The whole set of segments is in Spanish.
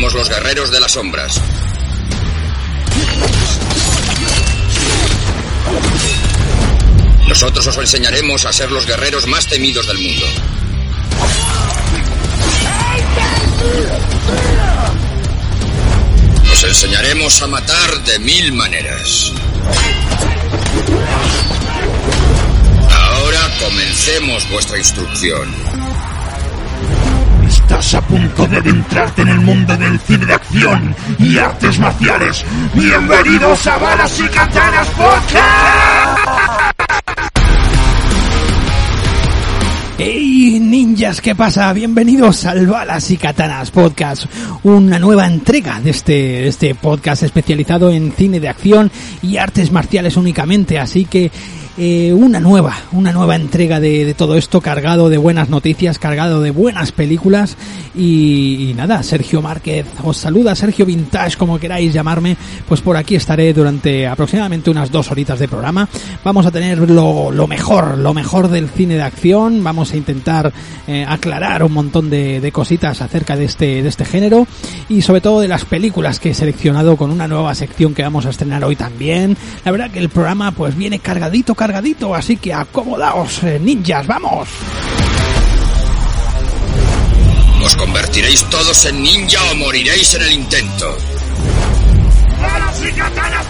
Somos los guerreros de las sombras. Nosotros os enseñaremos a ser los guerreros más temidos del mundo. Os enseñaremos a matar de mil maneras. Ahora comencemos vuestra instrucción. Estás a punto de adentrarte en el mundo del cine de acción y artes marciales. Bienvenidos a Balas y Katanas Podcast. ¡Hey ninjas! ¿Qué pasa? Bienvenidos al Balas y Katanas Podcast, una nueva entrega de este, de este podcast especializado en cine de acción y artes marciales únicamente, así que eh, una nueva, una nueva entrega de, de, todo esto cargado de buenas noticias, cargado de buenas películas y, nada, Sergio Márquez os saluda, Sergio Vintage, como queráis llamarme, pues por aquí estaré durante aproximadamente unas dos horitas de programa. Vamos a tener lo, lo mejor, lo mejor del cine de acción, vamos a intentar eh, aclarar un montón de, de cositas acerca de este, de este género y sobre todo de las películas que he seleccionado con una nueva sección que vamos a estrenar hoy también. La verdad que el programa pues viene cargadito, cargadito, así que acomodaos, eh, ninjas, vamos. Os convertiréis todos en ninja o moriréis en el intento. ¡Balas y Katanas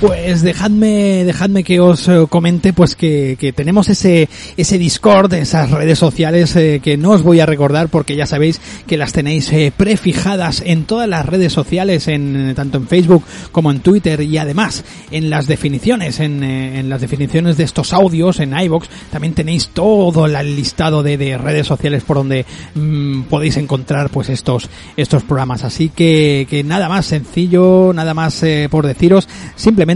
Pues dejadme, dejadme que os eh, comente pues que, que, tenemos ese, ese Discord, esas redes sociales eh, que no os voy a recordar porque ya sabéis que las tenéis eh, prefijadas en todas las redes sociales, en, tanto en Facebook como en Twitter y además en las definiciones, en, en las definiciones de estos audios, en iVoox, también tenéis todo el listado de, de redes sociales por donde mmm, podéis encontrar pues estos, estos programas. Así que, que nada más sencillo, nada más eh, por deciros, simplemente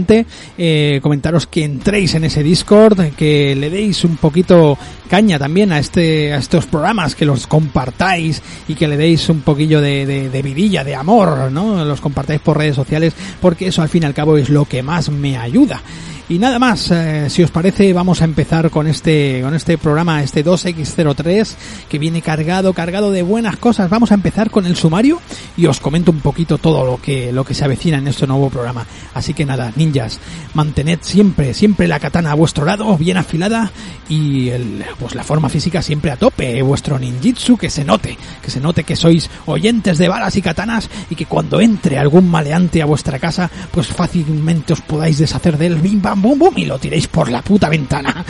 eh, comentaros que entréis en ese Discord, que le deis un poquito caña también a este a estos programas, que los compartáis y que le deis un poquillo de, de, de vidilla, de amor, ¿no? Los compartáis por redes sociales, porque eso al fin y al cabo es lo que más me ayuda. Y nada más, eh, si os parece, vamos a empezar con este, con este programa, este 2X03, que viene cargado, cargado de buenas cosas. Vamos a empezar con el sumario y os comento un poquito todo lo que, lo que se avecina en este nuevo programa. Así que nada, ninjas, mantened siempre, siempre la katana a vuestro lado, bien afilada, y el, pues la forma física siempre a tope, vuestro ninjitsu, que se note, que se note que sois oyentes de balas y katanas, y que cuando entre algún maleante a vuestra casa, pues fácilmente os podáis deshacer de él, bum bum y lo tiréis por la puta ventana.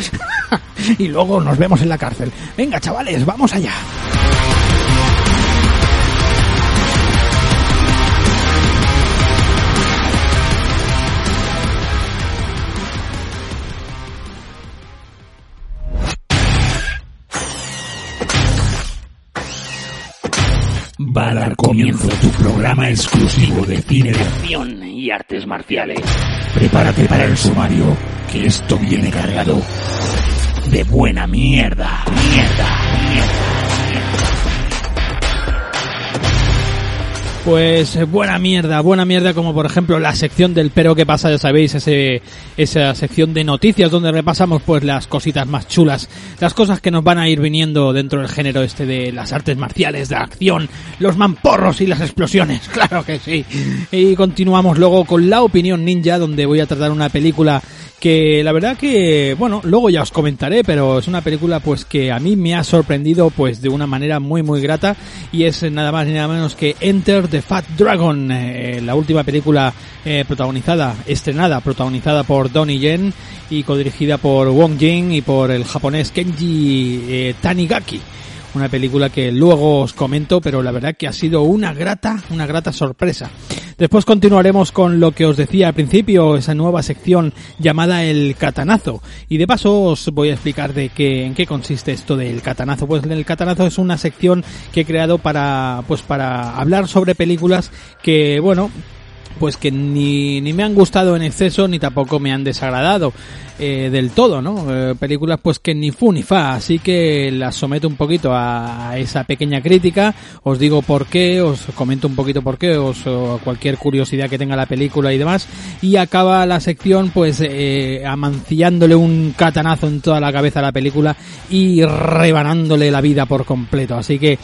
y luego nos vemos en la cárcel. Venga, chavales, vamos allá. Va a dar comienzo tu programa exclusivo de cine de acción y artes marciales. Prepárate para el sumario, que esto viene cargado de buena mierda, mierda, mierda. Pues buena mierda, buena mierda como por ejemplo la sección del pero que pasa, ya sabéis, ese, esa sección de noticias donde repasamos pues las cositas más chulas, las cosas que nos van a ir viniendo dentro del género este de las artes marciales, de la acción, los mamporros y las explosiones, claro que sí. Y continuamos luego con la opinión ninja donde voy a tratar una película que la verdad que, bueno, luego ya os comentaré, pero es una película pues que a mí me ha sorprendido pues de una manera muy muy grata. Y es nada más ni nada menos que Enter the Fat Dragon, eh, la última película eh, protagonizada, estrenada, protagonizada por Donnie Yen y codirigida por Wong Jing y por el japonés Kenji eh, Tanigaki una película que luego os comento, pero la verdad que ha sido una grata, una grata sorpresa. Después continuaremos con lo que os decía al principio, esa nueva sección llamada el catanazo. Y de paso os voy a explicar de qué, en qué consiste esto del catanazo. Pues el catanazo es una sección que he creado para, pues para hablar sobre películas que, bueno, pues que ni, ni me han gustado en exceso ni tampoco me han desagradado eh, del todo, ¿no? Eh, películas pues que ni fu ni fa, así que las someto un poquito a, esa pequeña crítica, os digo por qué, os comento un poquito por qué, os cualquier curiosidad que tenga la película y demás, y acaba la sección pues eh, amanciándole un catanazo en toda la cabeza a la película y rebanándole la vida por completo, así que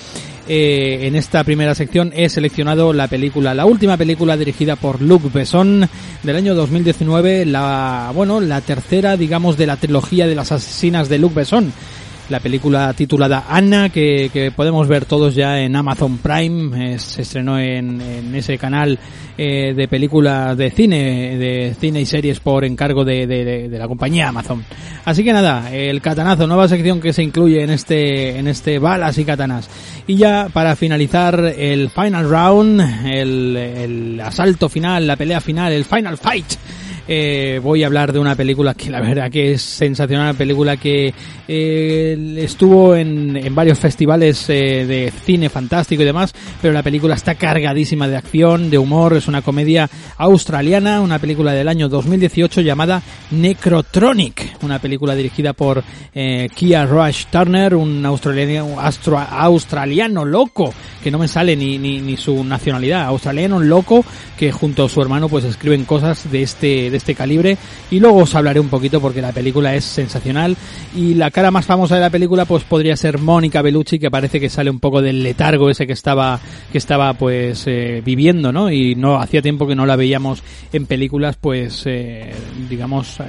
eh, en esta primera sección he seleccionado la película, la última película dirigida por Luc Besson del año 2019, la, bueno, la tercera, digamos, de la trilogía de las asesinas de Luc Besson la película titulada Anna, que, podemos ver todos ya en Amazon Prime, se estrenó en, ese canal eh, de películas de cine, de cine y series por encargo de, la compañía Amazon. Así que nada, el catanazo, nueva sección que se incluye en este, en este balas y katanas. Y ya para finalizar el final round, el asalto final, la pelea final, el final fight eh, voy a hablar de una película que la verdad que es sensacional, una película que eh, estuvo en, varios festivales eh, de cine fantástico y demás, pero la película está cargadísima de acción, de humor, es una comedia australiana, una película del año 2018 llamada Necrotronic, una película dirigida por eh, Kia Rush Turner, un australiano, astro, australiano loco, que no me sale ni, ni, ni su nacionalidad, australiano loco que junto a su hermano pues escriben cosas de este de este calibre. Y luego os hablaré un poquito porque la película es sensacional. Y la cara más famosa de la película pues podría ser Mónica Bellucci que parece que sale un poco del letargo ese que estaba que estaba pues eh, viviendo no y no hacía tiempo que no la veíamos en películas pues eh, digamos eh,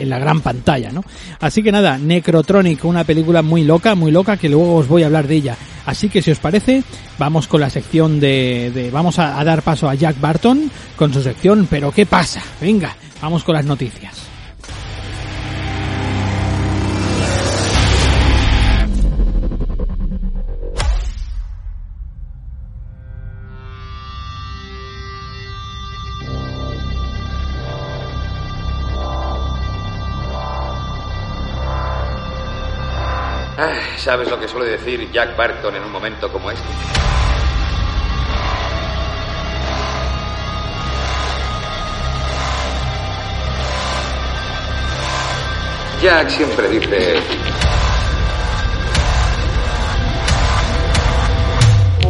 en la gran pantalla no así que nada Necrotronic una película muy loca muy loca que luego os voy a hablar de ella. Así que si os parece vamos con la sección de, de vamos a, a dar paso a Jack Barton con su sección pero qué pasa venga vamos con las noticias ¿Sabes lo que suele decir Jack Barton en un momento como este? Jack siempre dice...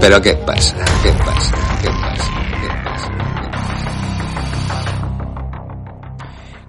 Pero ¿qué pasa? ¿Qué pasa? ¿Qué pasa?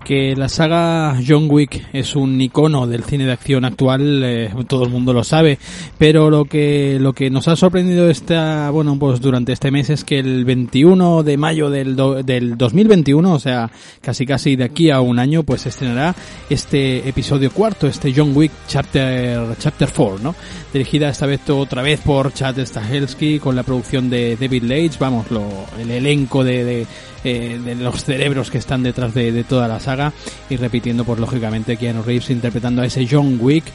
Que la saga John Wick es un icono del cine de acción actual, eh, todo el mundo lo sabe, pero lo que lo que nos ha sorprendido esta, bueno, pues durante este mes es que el 21 de mayo del, del 2021, o sea, casi casi de aquí a un año, pues estrenará este episodio cuarto, este John Wick Chapter Chapter 4, ¿no? Dirigida esta vez otra vez por Chad Stahelski con la producción de David Leitch, vamos, lo, el elenco de eh, de los cerebros que están detrás de, toda la saga y repitiendo pues lógicamente Keanu Reeves interpretando a ese John Wick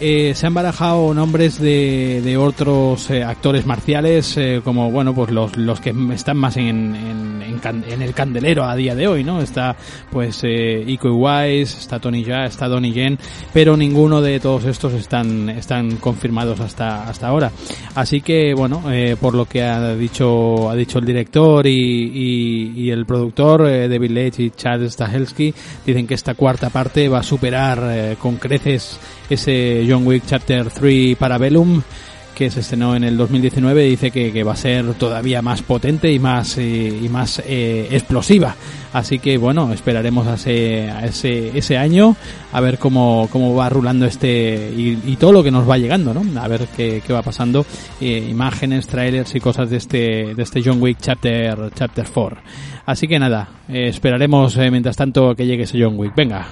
eh, se han barajado nombres de, de otros eh, actores marciales eh, como bueno pues los, los que están más en, en, en, el candelero a día de hoy no está pues eh, Iko Wise está Tony Ja está Donnie Yen pero ninguno de todos estos están están confirmados hasta hasta ahora. Así que bueno eh, por lo que ha dicho ha dicho el director y, y, y el productor David Leitch y Chad Stahelski dicen que esta cuarta parte va a superar con creces ese John Wick Chapter 3 Parabellum que se estrenó en el 2019 dice que, va a ser todavía más potente y más eh, y más eh, explosiva. Así que bueno esperaremos a ese, a ese, ese año a ver cómo, cómo va rulando este y, todo lo que nos va llegando ¿no? a ver qué, qué va pasando eh, imágenes trailers y cosas de este de este John Wick Chapter Chapter 4 así que nada esperaremos mientras tanto que llegue ese John Wick. Venga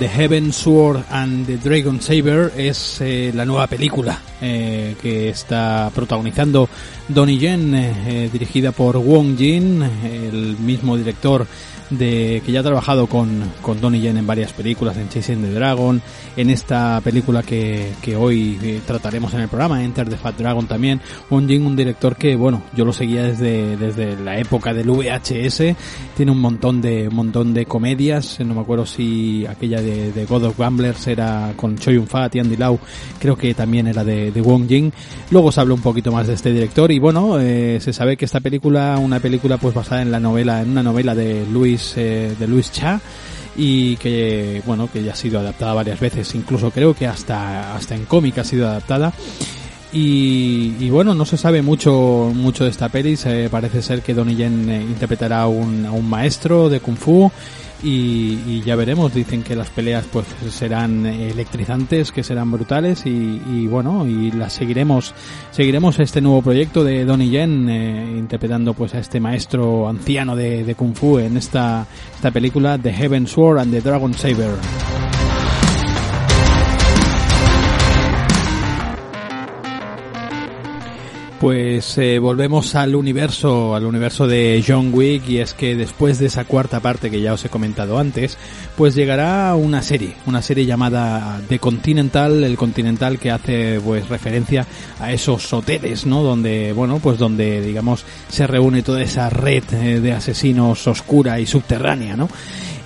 The Heaven Sword and the Dragon Saber es eh, la nueva película eh, que está protagonizando Donnie Yen, eh, dirigida por Wong Jin, el mismo director de que ya ha trabajado con, con Donnie Yen en varias películas, en Chasing the Dragon, en esta película que, que hoy eh, trataremos en el programa, Enter the Fat Dragon también. Wong Jing, un director que, bueno, yo lo seguía desde, desde la época del VHS, tiene un montón de, un montón de comedias, no me acuerdo si aquella de, de God of Gamblers era con Choi Fat y Andy Lau, creo que también era de, Wong Jing. Luego se habla un poquito más de este director y bueno, eh, se sabe que esta película, una película pues basada en la novela, en una novela de Luis, eh, de Luis Cha, y que bueno que ya ha sido adaptada varias veces incluso creo que hasta hasta en cómic ha sido adaptada y, bueno, no se sabe mucho mucho de esta peli. Se parece ser que Donnie Yen eh, interpretará un, a un maestro de kung fu y, ya veremos. Dicen que las peleas pues serán electrizantes, que serán brutales y, y bueno y las seguiremos seguiremos este nuevo proyecto de Donnie Yen eh, interpretando pues a este maestro anciano de, de kung fu en esta esta película The Heaven Sword and the Dragon Saber. Pues eh, volvemos al universo, al universo de John Wick y es que después de esa cuarta parte que ya os he comentado antes, pues llegará una serie, una serie llamada The Continental, el Continental que hace pues referencia a esos hoteles, ¿no? Donde, bueno, pues donde digamos se reúne toda esa red eh, de asesinos oscura y subterránea, ¿no?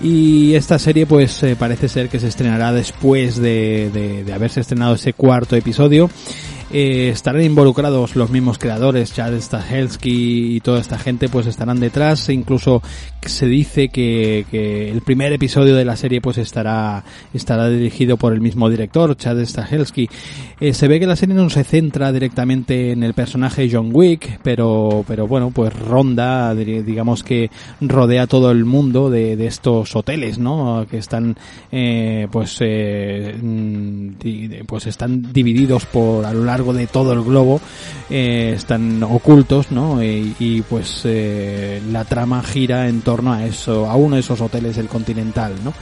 y esta serie pues eh, parece ser que se estrenará después de, de, de haberse estrenado ese cuarto episodio eh, estarán involucrados los mismos creadores, Chad Stahelski y toda esta gente, pues estarán detrás. Incluso se dice que, que, el primer episodio de la serie pues estará estará dirigido por el mismo director, Chad Stahelski. Eh, se ve que la serie no se centra directamente en el personaje John Wick, pero pero bueno, pues ronda, digamos que rodea todo el mundo de, de estos hoteles, ¿no? Que están eh, pues eh, pues están divididos por a lo largo de todo el globo eh, están ocultos no y, y pues eh, la trama gira en torno a eso a uno de esos hoteles del continental no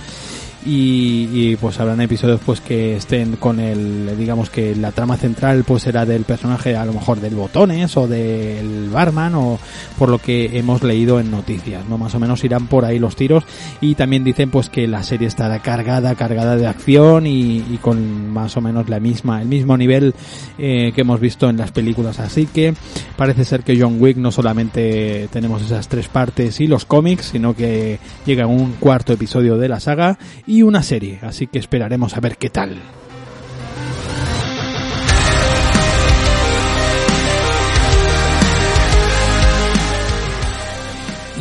y, y, pues habrán episodios pues que estén con el digamos que la trama central pues será del personaje a lo mejor del botones o del barman o por lo que hemos leído en noticias no más o menos irán por ahí los tiros y también dicen pues que la serie estará cargada cargada de acción y, y con más o menos la misma el mismo nivel eh, que hemos visto en las películas. Así que parece ser que John Wick no solamente tenemos esas tres partes y los cómics sino que llega un cuarto episodio de la saga una serie, así que esperaremos a ver qué tal.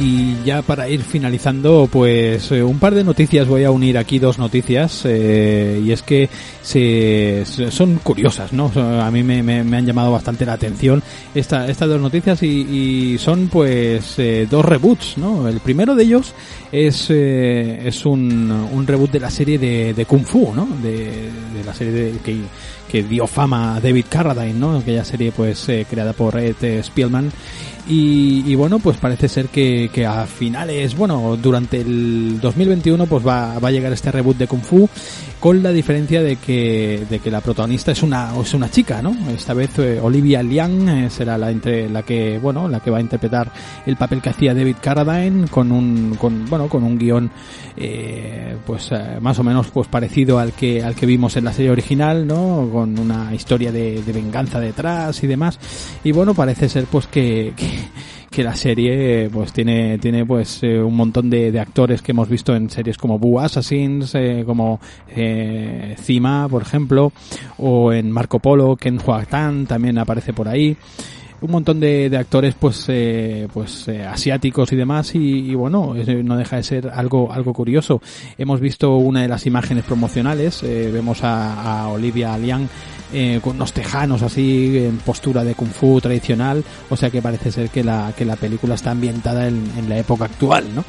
Y ya para ir finalizando, pues eh, un par de noticias, voy a unir aquí dos noticias, eh, y es que se, son curiosas, ¿no? A mí me, han llamado bastante la atención esta, estas dos noticias y, y son pues eh, dos reboots, ¿no? El primero de ellos es, eh, es un, un reboot de la serie de, de Kung Fu, ¿no? De, de la serie de, que, que dio fama a David Carradine, ¿no? Aquella serie pues eh, creada por Ed Spielman y, y, bueno, pues parece ser que, que, a finales, bueno, durante el 2021 pues va, va a llegar este reboot de Kung Fu con la diferencia de que, de que la protagonista es una, es una chica, ¿no? Esta vez eh, Olivia Liang eh, será la entre, la que, bueno, la que va a interpretar el papel que hacía David Carradine con un, con, bueno, con un guion, pues más o menos pues parecido al que, al que vimos en la serie original, ¿no? Una historia de, venganza detrás y demás. Y bueno, parece ser pues que, que que la serie pues tiene tiene pues eh, un montón de, de, actores que hemos visto en series como Boo Assassins eh, como eh, Cima por ejemplo o en Marco Polo Ken Huatan también aparece por ahí un montón de, de actores pues eh, pues eh, asiáticos y demás y, y, bueno no deja de ser algo algo curioso. Hemos visto una de las imágenes promocionales eh, vemos a, a Olivia Liang eh, con unos tejanos así en postura de kung fu tradicional o sea que parece ser que la que la película está ambientada en, en la época actual no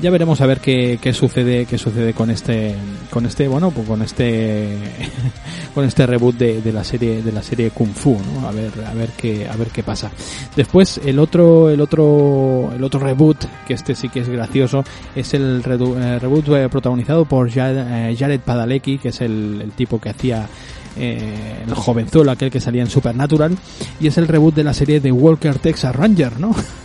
ya veremos a ver qué, qué sucede qué sucede con este con este bueno pues con este con este reboot de, de, la serie de la serie kung fu ¿no? a ver a ver qué a ver qué pasa después el otro el otro el otro reboot que este sí que es gracioso es el eh, reboot eh, protagonizado por Jared, Jared Padalecki que es el, el tipo que hacía eh, el jovenzuelo aquel que salía en Supernatural y es el reboot de la serie de Walker Texas Ranger no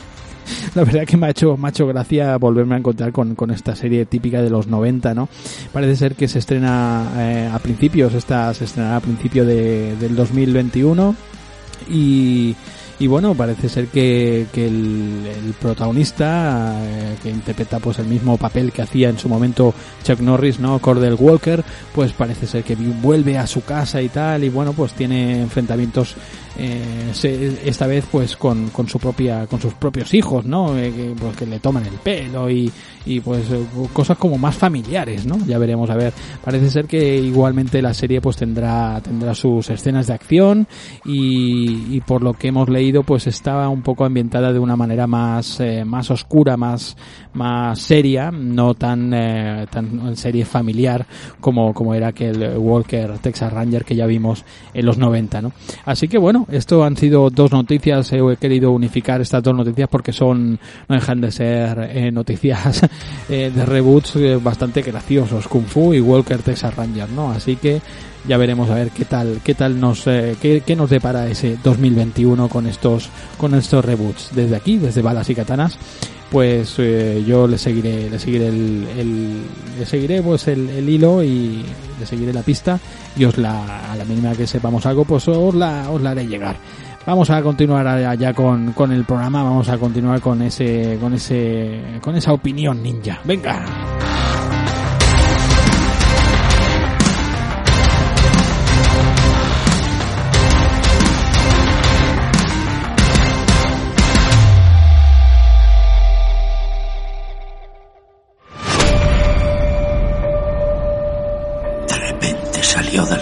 la verdad que me ha hecho, me ha hecho gracia volverme a encontrar con, con esta serie típica de los 90, ¿no? Parece ser que se estrena eh, a principios, esta se estrenará a principio de, del 2021 y y bueno parece ser que, que el, el protagonista eh, que interpreta pues el mismo papel que hacía en su momento Chuck Norris no Cordell Walker pues parece ser que vuelve a su casa y tal y bueno pues tiene enfrentamientos eh, esta vez pues con, con su propia con sus propios hijos no eh, pues, que le toman el pelo y, y pues eh, cosas como más familiares no ya veremos a ver. Parece ser que igualmente la serie pues tendrá tendrá sus escenas de acción y, y por lo que hemos leído pues estaba un poco ambientada de una manera más eh, más oscura más más seria no tan eh, tan serie familiar como como era aquel Walker Texas Ranger que ya vimos en los 90 no así que bueno esto han sido dos noticias. He querido unificar estas dos noticias porque son, no dejan de ser eh, noticias eh, de reboots eh, bastante graciosos. Kung Fu y Walker Texas Ranger, ¿no? Así que ya veremos a ver qué tal, qué tal nos, qué, qué nos depara ese 2021 con estos, con estos reboots. Desde aquí, desde Balas y Katanas, pues eh, yo le seguiré, le seguiré el, el le seguiré pues el, el, hilo y le seguiré la pista y os la, a la mínima que sepamos algo, pues os la, os la haré llegar. Vamos a continuar ya con, con el programa, vamos a continuar con ese, con ese, con esa opinión ninja. Venga.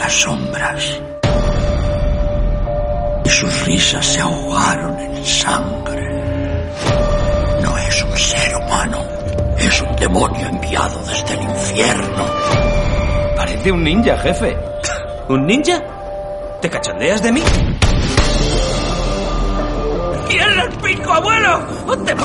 Las sombras y sus risas se ahogaron en sangre. No es un ser humano, es un demonio enviado desde el infierno. Parece un ninja, jefe. ¿Un ninja? ¿Te cachondeas de mí? ¡Quiero el pico, abuelo! ¡O te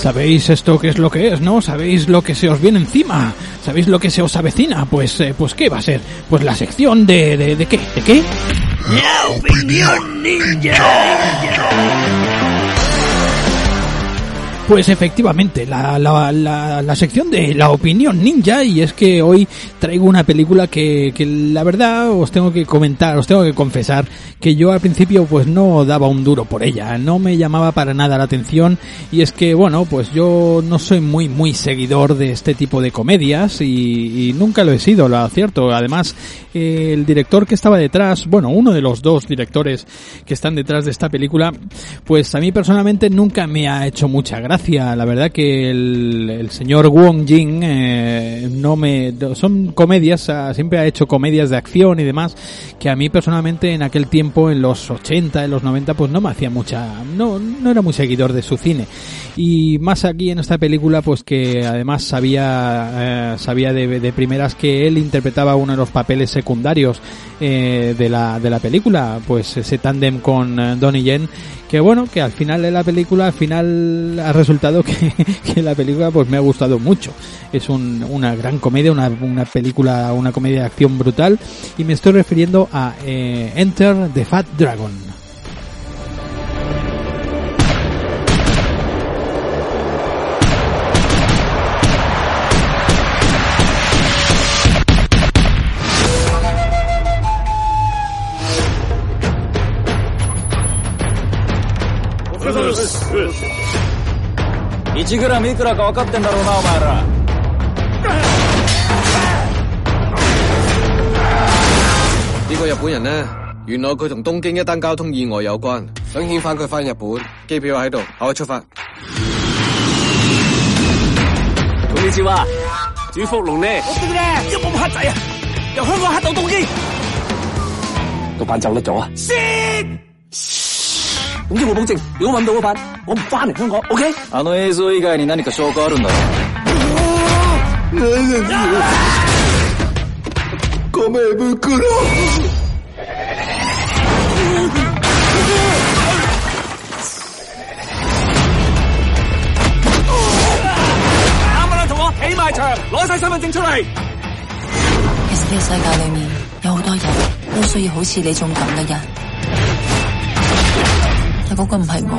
¿Sabéis esto qué es lo que es, no? ¿Sabéis lo que se os viene encima? ¿Sabéis lo que se os avecina? Pues, eh, pues ¿qué va a ser? Pues la sección de, de, de qué? ¿De qué? Opinión ninja. Pues efectivamente, la, la, la, la, sección de la opinión ninja y es que hoy traigo una película que, que la verdad os tengo que comentar, os tengo que confesar que yo al principio pues no daba un duro por ella, no me llamaba para nada la atención y es que bueno pues yo no soy muy muy seguidor de este tipo de comedias y, nunca lo he sido, lo cierto, además el director que estaba detrás, bueno uno de los dos directores que están detrás de esta película pues a mí personalmente nunca me ha hecho mucha gracia la verdad que el, señor Wong Jing eh, no me son comedias, siempre ha hecho comedias de acción y demás que a mí personalmente en aquel tiempo en los 80, en los 90 pues no me hacía mucha no no era muy seguidor de su cine. Y más aquí en esta película pues que además sabía eh, sabía de, de, primeras que él interpretaba uno de los papeles secundarios eh, de la de la película pues ese tándem con eh, Donnie Yen que bueno que al final de la película al final ha resultado que, que la película pues me ha gustado mucho. Es un, una gran comedia una, una película una comedia de acción brutal y me estoy refiriendo a eh, Enter the Fat Dragon 1グラムいくらか分かってんだろうなお前ら呢個日本人呢，原來佢同東京一單交通意外有關，想遣返佢翻日本，機票喺度，可以出發。こんにちは，主福龍呢？我哋咧有冇黑仔啊？由香港黑到東京，老闆走甩咗啊？ 總之我保證，如果揾到嗰班，我唔翻嚟香港，OK？あの映像以外に何か証拠あるんだろ米袋啱啦，同我起埋 身證出嚟。其實呢個世界裏面有好多人都需要好似你種咁嘅人，但 嗰个唔係我。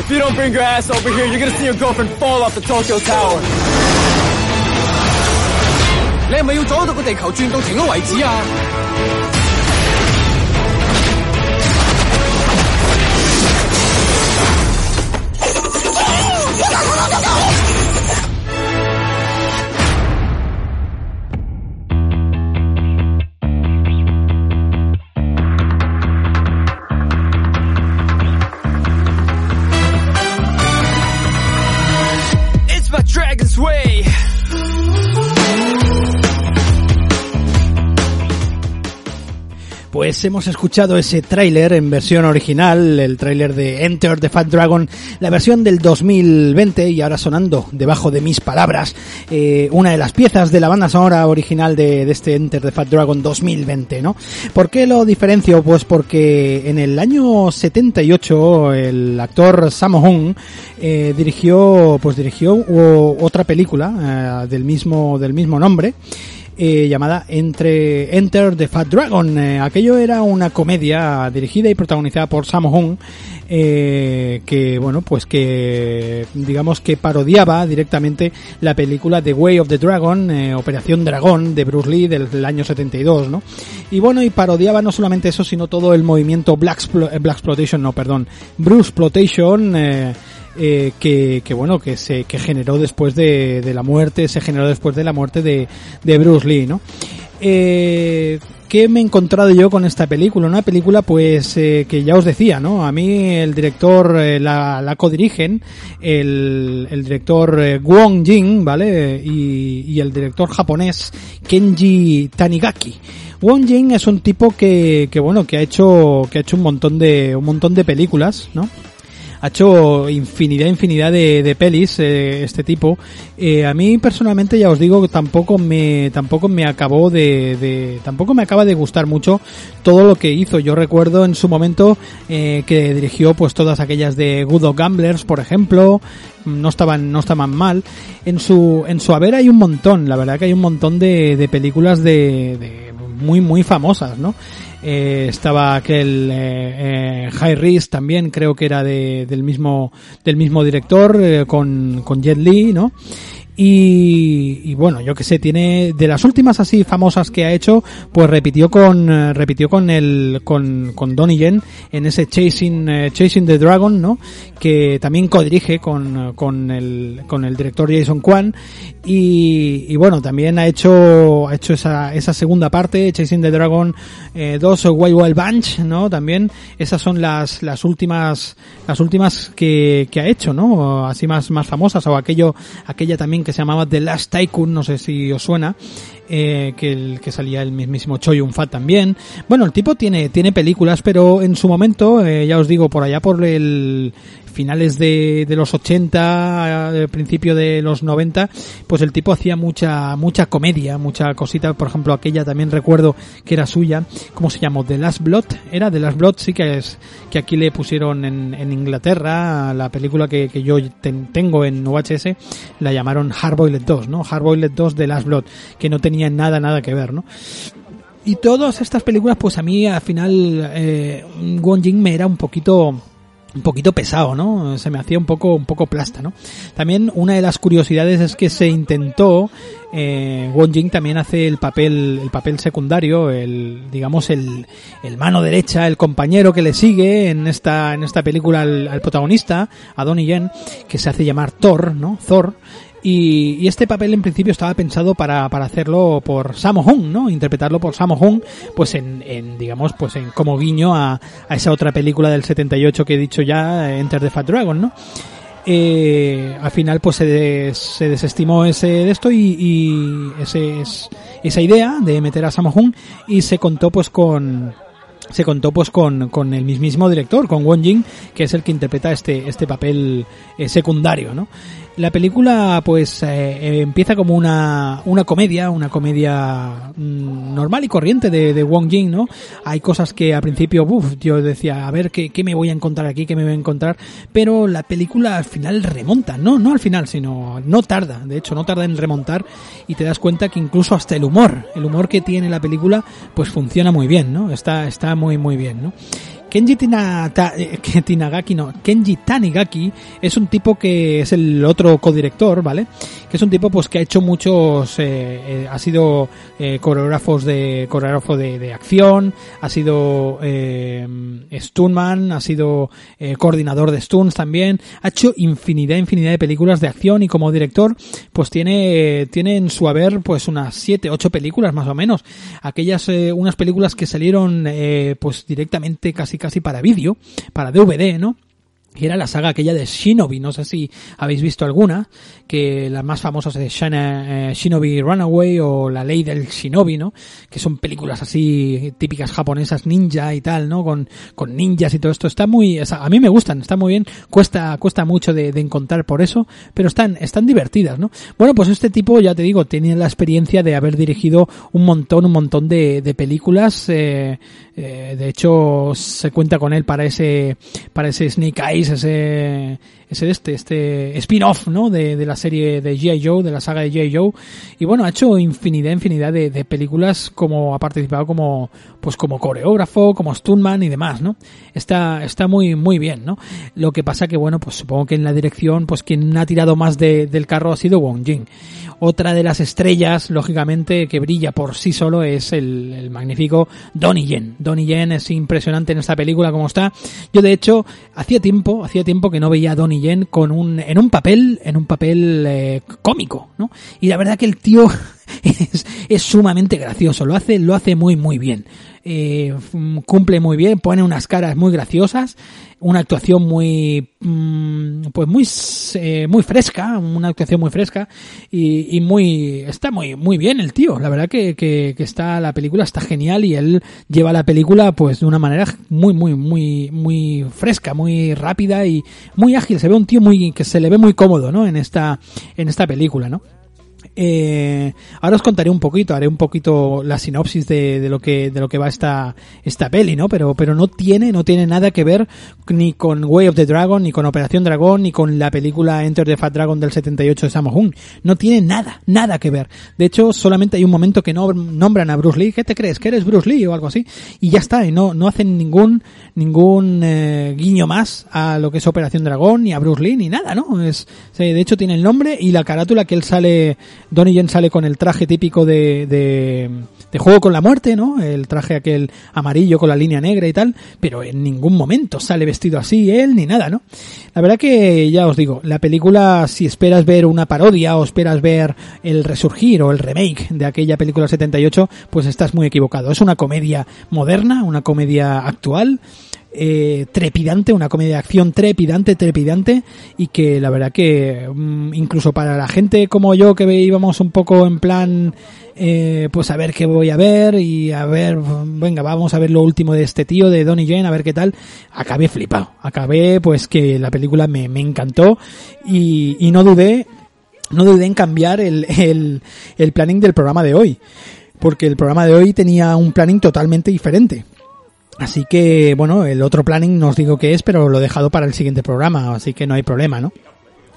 If you don't bring your ass over here, you're gonna see your girlfriend fall off the Tokyo Tower. 你係咪要阻到個地球转到停咗為止啊 Hemos escuchado ese tráiler en versión original, el tráiler de Enter the Fat Dragon, la versión del 2020 y ahora sonando debajo de mis palabras, eh, una de las piezas de la banda sonora original de, de, este Enter the Fat Dragon 2020, ¿no? ¿Por qué lo diferencio? Pues porque en el año 78 el actor Sammo Hung eh, dirigió, pues dirigió otra película eh, del mismo del mismo nombre eh, llamada Entre Enter the Fat Dragon. Eh, aquello era una comedia dirigida y protagonizada por Sammo Hung, eh, que bueno, pues que digamos que parodiaba directamente la película The Way of the Dragon, eh, Operación Dragón de Bruce Lee del, del, año 72, ¿no? Y bueno, y parodiaba no solamente eso, sino todo el movimiento Black, Black Exploitation, no, perdón, Bruce Exploitation, eh, que, que, bueno que se que generó después de, de, la muerte se generó después de la muerte de, de Bruce Lee no eh, ¿Qué me he encontrado yo con esta película? Una película, pues, eh, que ya os decía, ¿no? A mí el director eh, la, la codirigen, el, el director eh, Wong Jing, ¿vale? Y, y, el director japonés Kenji Tanigaki. Wong Jing es un tipo que, que bueno, que ha hecho, que ha hecho un montón de, un montón de películas, ¿no? Ha hecho infinidad, infinidad de, de pelis eh, este tipo. Eh, a mí personalmente ya os digo tampoco me, tampoco me acabó de, de, tampoco me acaba de gustar mucho todo lo que hizo. Yo recuerdo en su momento eh, que dirigió pues todas aquellas de Good of Gamblers, por ejemplo, no estaban, no estaban mal. En su, en su haber hay un montón, la verdad que hay un montón de, de películas de, de muy, muy famosas, ¿no? Eh, estaba aquel eh, eh, High Risk también creo que era de, del mismo del mismo director eh, con, con Jet Li no y, y, bueno, yo que sé, tiene de las últimas así famosas que ha hecho, pues repitió con eh, repitió con el con con Donnie Yen en ese Chasing eh, Chasing the Dragon, ¿no? Que también codirige con con el con el director Jason Kwan y, y bueno, también ha hecho ha hecho esa esa segunda parte Chasing the Dragon eh, 2 Wild Wild Bunch, ¿no? También esas son las las últimas las últimas que, que ha hecho, ¿no? Así más más famosas o aquello aquella también que se llamaba The Last Tycoon, no sé si os suena, eh, que, el, que salía el mismísimo Choi Un Fat también. Bueno, el tipo tiene, tiene películas, pero en su momento, eh, ya os digo, por allá por el finales de, los 80, eh, principio de los 90, pues el tipo hacía mucha, mucha comedia, mucha cosita, por ejemplo, aquella también recuerdo que era suya, ¿cómo se llamó? The Last Blood, era The Last Blood, sí que es, que aquí le pusieron en, en Inglaterra, la película que, yo ten, tengo en VHS, la llamaron Hardboiled 2, ¿no? Hardboiled 2 The Last Blood, que no tenía nada, nada que ver, ¿no? Y todas estas películas, pues a mí al final, eh, Wong Jing me era un poquito, un poquito pesado, ¿no? Se me hacía un poco, un poco plasta, ¿no? También una de las curiosidades es que se intentó, eh, Wong Jing también hace el papel, el papel secundario, el, digamos, el, el mano derecha, el compañero que le sigue en esta, en esta película al, al protagonista, a Donnie Yen, que se hace llamar Thor, ¿no? Thor. Y, y, este papel en principio estaba pensado para, para hacerlo por Sammo Hung, ¿no? Interpretarlo por Sammo Hung, pues en, en, digamos, pues en como guiño a, a esa otra película del 78 que he dicho ya, Enter the Fat Dragon, ¿no? Eh, al final pues se, des, se desestimó ese de esto y, y ese es, esa idea de meter a Sammo Hung y se contó pues con se contó pues con, con el mismísimo director, con Won Jing, que es el que interpreta este, este papel eh, secundario, ¿no? La película pues eh, eh, empieza como una, una comedia, una comedia mm, normal y corriente de, de Wong Jing, ¿no? Hay cosas que al principio, uff, yo decía, a ver, ¿qué, ¿qué, me voy a encontrar aquí? ¿Qué me voy a encontrar? Pero la película al final remonta, no, no al final, sino no tarda, de hecho no tarda en remontar y te das cuenta que incluso hasta el humor, el humor que tiene la película pues funciona muy bien, ¿no? Está, está muy muy bien, ¿no? Kenji eh, Tinagaki, no, Kenji Tanigaki es un tipo que es el otro codirector, ¿vale? Que es un tipo pues que ha hecho muchos, eh, eh, ha sido coreógrafos de, coreógrafo de, de, acción, ha sido stuntman, ha sido coordinador de stunts también, ha hecho infinidad, infinidad de películas de acción y como director pues tiene, tiene en su haber pues unas 7, 8 películas más o menos. Aquellas, unas películas que salieron eh, pues directamente casi casi para vídeo, para DVD, ¿no? Y era la saga aquella de Shinobi, no sé si habéis visto alguna, que las más famosas de Shana, eh, Shinobi Runaway o La Ley del Shinobi, ¿no? Que son películas así típicas japonesas ninja y tal, ¿no? Con, con ninjas y todo esto. Está muy, a mí me gustan, está muy bien, cuesta, cuesta mucho de, de, encontrar por eso, pero están, están divertidas, ¿no? Bueno, pues este tipo, ya te digo, tiene la experiencia de haber dirigido un montón, un montón de, de películas, eh, eh, de hecho, se cuenta con él para ese, para ese Snake Eyes, ese, ese este, este spin-off, ¿no? De, de, la serie de G.I. Joe, de la saga de G.I. Joe. Y bueno, ha hecho infinidad, infinidad de, de, películas como, ha participado como, pues como coreógrafo, como stuntman y demás, ¿no? Está, está muy, muy bien, ¿no? Lo que pasa que bueno, pues supongo que en la dirección, pues quien ha tirado más de, del carro ha sido Wong Jing. Otra de las estrellas, lógicamente, que brilla por sí solo es el, el magnífico Donnie Yen. Donnie Yen es impresionante en esta película como está. Yo de hecho, hacía tiempo, hacía tiempo que no veía a Donnie Con un, en un papel, en un papel eh, cómico, ¿no? Y la verdad que el tío es, es sumamente gracioso, lo hace, lo hace muy muy bien. Eh, cumple muy bien, pone unas caras muy graciosas, una actuación muy, mmm, pues muy, eh, muy fresca, una actuación muy fresca y, y, muy, está muy, muy bien el tío. La verdad que, que, que, está, la película está genial y él lleva la película pues de una manera muy, muy, muy, muy fresca, muy rápida y muy ágil. Se ve un tío muy, que se le ve muy cómodo, ¿no? En esta, en esta película, ¿no? Eh, ahora os contaré un poquito, haré un poquito la sinopsis de, de, lo que de lo que va esta esta peli, ¿no? Pero pero no tiene no tiene nada que ver ni con Way of the Dragon, ni con Operación Dragón, ni con la película Enter the Fat Dragon del 78 de Sammo Hung. No tiene nada, nada que ver. De hecho, solamente hay un momento que no nombran a Bruce Lee. ¿Qué te crees? ¿Que eres Bruce Lee o algo así? Y ya está, y no no hacen ningún ningún eh, guiño más a lo que es Operación Dragón ni a Bruce Lee ni nada, ¿no? Es de hecho tiene el nombre y la carátula que él sale Donnie Yen sale con el traje típico de, de, de, Juego con la Muerte, ¿no? El traje aquel amarillo con la línea negra y tal, pero en ningún momento sale vestido así él ni nada, ¿no? La verdad que ya os digo, la película, si esperas ver una parodia o esperas ver el resurgir o el remake de aquella película 78, pues estás muy equivocado. Es una comedia moderna, una comedia actual, eh, trepidante, una comedia de acción trepidante, trepidante y que la verdad que mmm, incluso para la gente como yo que íbamos un poco en plan eh, pues a ver qué voy a ver y a ver, venga, vamos a ver lo último de este tío, de Donnie Jane, a ver qué tal, acabé flipado, acabé pues que la película me, me encantó y, y no dudé, no dudé en cambiar el, el, el planning del programa de hoy porque el programa de hoy tenía un planning totalmente diferente. Así que, bueno, el otro planning no os digo qué es, pero lo he dejado para el siguiente programa, así que no hay problema, ¿no?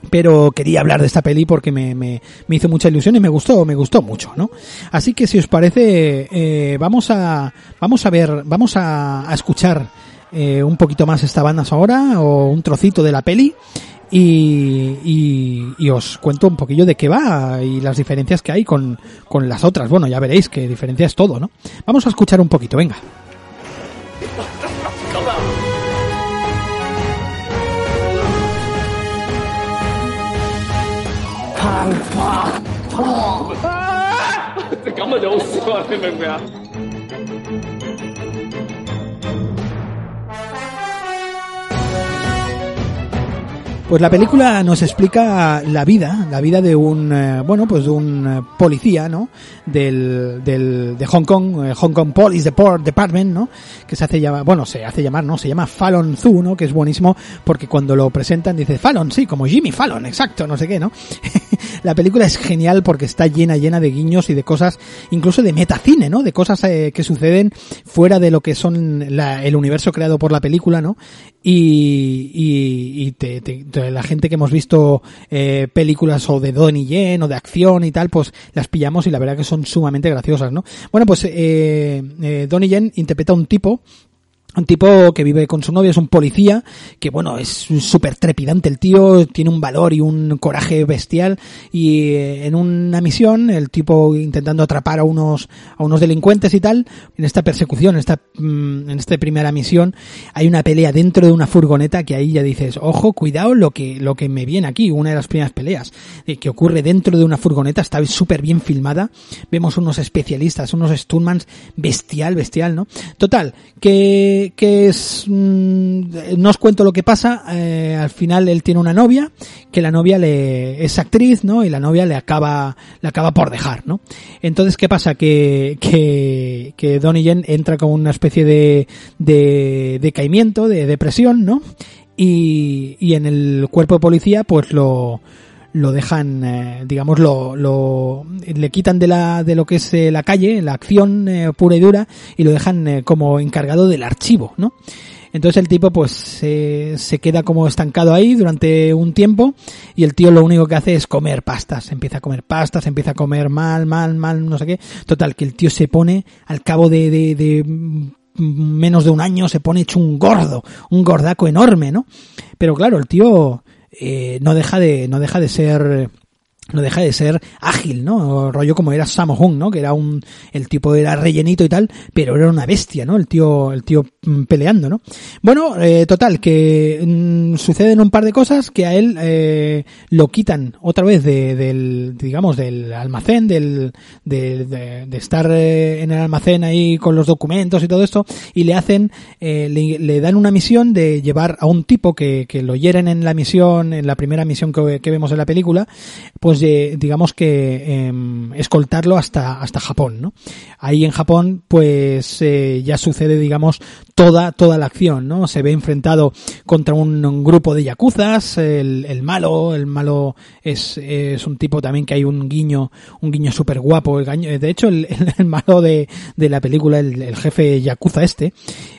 Pero quería hablar de esta peli porque me, me, me hizo mucha ilusión y me gustó, me gustó mucho, ¿no? Así que si os parece, eh, vamos a, vamos a ver, vamos a, a escuchar eh, un poquito más esta banda ahora o un trocito de la peli y, y, y, os cuento un poquillo de qué va y las diferencias que hay con, con las otras. Bueno, ya veréis que diferencia es todo, ¿no? Vamos a escuchar un poquito, venga. 啊！你 咁啊，就好笑啊，你明唔明啊？Pues la película nos explica la vida, la vida de un, eh, bueno, pues de un eh, policía, ¿no? Del, del, de Hong Kong, eh, Hong Kong Police Department, ¿no? Que se hace llamar, bueno, se hace llamar, ¿no? Se llama Fallon Zoo, ¿no? Que es buenísimo porque cuando lo presentan dice Fallon, sí, como Jimmy Fallon, exacto, no sé qué, ¿no? la película es genial porque está llena, llena de guiños y de cosas, incluso de metacine, ¿no? De cosas que suceden fuera de lo que son la- el universo creado por la película, ¿no? Y, y, y te- te- la gente que hemos visto eh, películas o de Donnie Yen o de acción y tal, pues las pillamos y la verdad que son sumamente graciosas, ¿no? Bueno, pues eh, eh, Donnie Yen interpreta a un tipo un tipo que vive con su novia, es un policía, que bueno, es súper trepidante el tío, tiene un valor y un coraje bestial y eh, en una misión, el tipo intentando atrapar a unos, a unos delincuentes y tal, en esta persecución, en esta, mm, en esta primera misión, hay una pelea dentro de una furgoneta que ahí ya dices, ojo, cuidado lo que, lo que me viene aquí, una de las primeras peleas, eh, que ocurre dentro de una furgoneta, está súper bien filmada, vemos unos especialistas, unos stuntmans bestial, bestial, ¿no? Total, que, que es, mm, no os cuento lo que pasa, eh, al final él tiene una novia, que la novia le, es actriz, ¿no? Y la novia le acaba, le acaba por dejar, ¿no? Entonces, ¿qué pasa? Que, que, que Donnie Yen entra con una especie de, de decaimiento, de depresión, ¿no? Y, y en el cuerpo de policía, pues lo, lo dejan, eh, digamos, lo, lo, le quitan de la, de lo que es eh, la calle, la acción eh, pura y dura, y lo dejan eh, como encargado del archivo, ¿no? Entonces el tipo pues se queda como estancado ahí durante un tiempo y el tío lo único que hace es comer pastas, empieza a comer pastas, empieza a comer mal, mal, mal, no sé qué. Total, que el tío se pone al cabo de, de, de mm, menos de un año se pone hecho un gordo, un gordaco enorme, ¿no? Pero claro, el tío eh, no deja de no deja de ser no deja de ser ágil, ¿no? Rollo como era Sammo Hung, ¿no? Que era un, el tipo era rellenito y tal, pero era una bestia, ¿no? El tío, el tío peleando, ¿no? Bueno, eh, total, que mm, suceden un par de cosas que a él eh, lo quitan otra vez de, del, digamos, del almacén, del, de, de, de estar eh, en el almacén ahí con los documentos y todo esto, y le hacen, eh, le, le dan una misión de llevar a un tipo que, que lo hieren en la misión, en la primera misión que, que vemos en la película, pues digamos que eh, escoltarlo hasta, hasta Japón, ¿no? Ahí en Japón, pues ya sucede, digamos, toda, toda la acción, ¿no? Se ve enfrentado contra un, grupo de yakuzas, el, el malo, el malo es, es un tipo también que hay un guiño, un guiño súper guapo, de hecho el, el, malo de, de la película, el, el jefe yakuza este,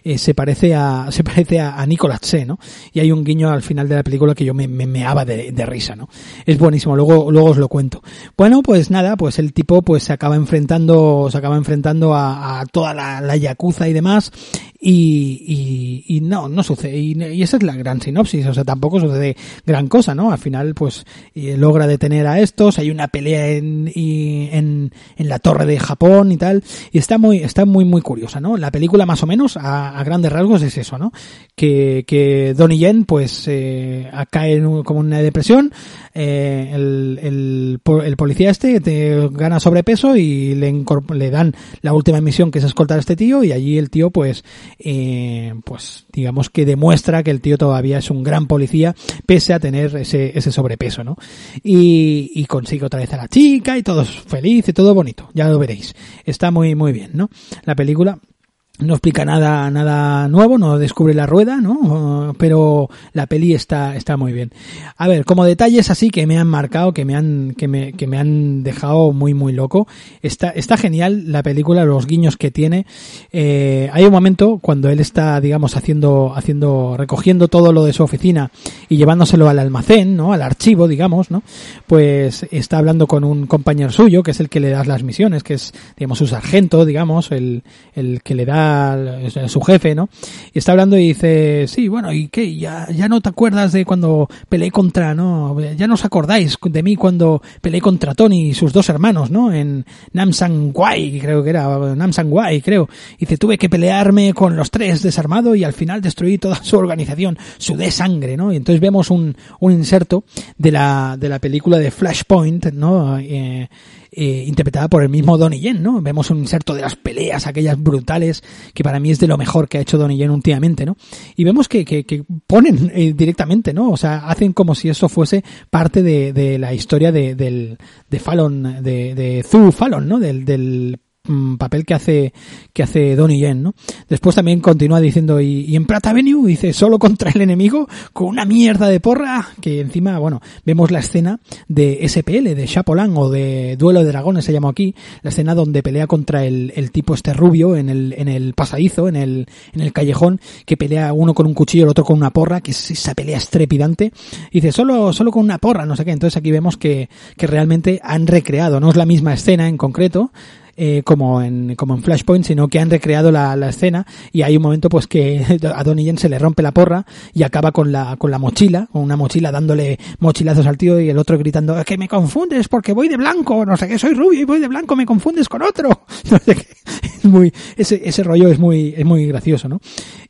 eh, se parece a, se parece a, Nicolas Tse, ¿no? Y hay un guiño al final de la película que yo me, me meaba de, de risa, ¿no? Es buenísimo, luego, luego os lo cuento. Bueno, pues nada, pues el tipo pues se acaba enfrentando, se acaba enfrentando a, a toda la, la yakuza y demás, y, y, y no, no sucede, y, esa es la gran sinopsis, o sea, tampoco sucede gran cosa, ¿no? Al final, pues, logra detener a estos, hay una pelea en, en, en la torre de Japón y tal, y está muy, está muy, muy curiosa, ¿no? La película, más o menos, a, a grandes rasgos es eso, ¿no? Que, que Donnie Yen, pues, eh, cae en un- como una depresión, eh, el, el, el policía este te gana sobrepeso y le, le dan la última misión que es escoltar a este tío y allí el tío pues eh, pues digamos que demuestra que el tío todavía es un gran policía pese a tener ese, ese sobrepeso no y, y consigue otra vez a la chica y todo feliz y todo bonito ya lo veréis. Está muy muy bien no la película no explica nada nada nuevo, no descubre la rueda, ¿no? Pero la peli está está muy bien. A ver, como detalles así que me han marcado, que me han que me que me han dejado muy muy loco. Está está genial la película, los guiños que tiene. Eh, hay un momento cuando él está, digamos, haciendo haciendo recogiendo todo lo de su oficina y llevándoselo al almacén, ¿no? Al archivo, digamos, ¿no? Pues está hablando con un compañero suyo, que es el que le da las misiones, que es digamos su sargento, digamos, el el que le da su jefe, ¿no? Y está hablando y dice, sí, bueno, ¿y qué? ¿Ya, no te acuerdas de cuando peleé contra, no? Ya no os acordáis de mí cuando peleé contra Tony y sus dos hermanos, ¿no? En Namsan Wai, creo que era, Namsan Wai, creo. Y dice, tuve que pelearme con los tres desarmado y al final destruí toda su organización, sudé sangre, ¿no? Y entonces vemos un, un inserto de la, de la película de Flashpoint, ¿no? Eh, eh, interpretada por el mismo Donnie Yen, ¿no? Vemos un inserto de las peleas, aquellas brutales, que para mí es de lo mejor que ha hecho Donnie Yen últimamente, ¿no? Y vemos que, que, que ponen eh, directamente, ¿no? O sea, hacen como si eso fuese parte de, de la historia de, del, de Fallon, de, de Zu Fallon, ¿no? Del, del papel que hace que hace Donnie Yen, ¿no? Después también continúa diciendo y, y en Prata Avenue dice solo contra el enemigo con una mierda de porra que encima, bueno, vemos la escena de SPL, de Chapolan o de Duelo de Dragones se llama aquí, la escena donde pelea contra el, el tipo este rubio en el, en el pasadizo, en el, en el callejón, que pelea uno con un cuchillo, el otro con una porra, que es esa pelea estrepidante. Dice, solo, solo con una porra, no sé qué. Entonces aquí vemos que, que realmente han recreado, no es la misma escena en concreto, eh, como en como en Flashpoint, sino que han recreado la, la escena y hay un momento pues que a Donnie Yen se le rompe la porra y acaba con la con la mochila, con una mochila dándole mochilazos al tío y el otro gritando "Es que me confundes porque voy de blanco, no sé qué, soy rubio y voy de blanco, me confundes con otro. No sé qué. Ese ese rollo es muy es muy gracioso, ¿no?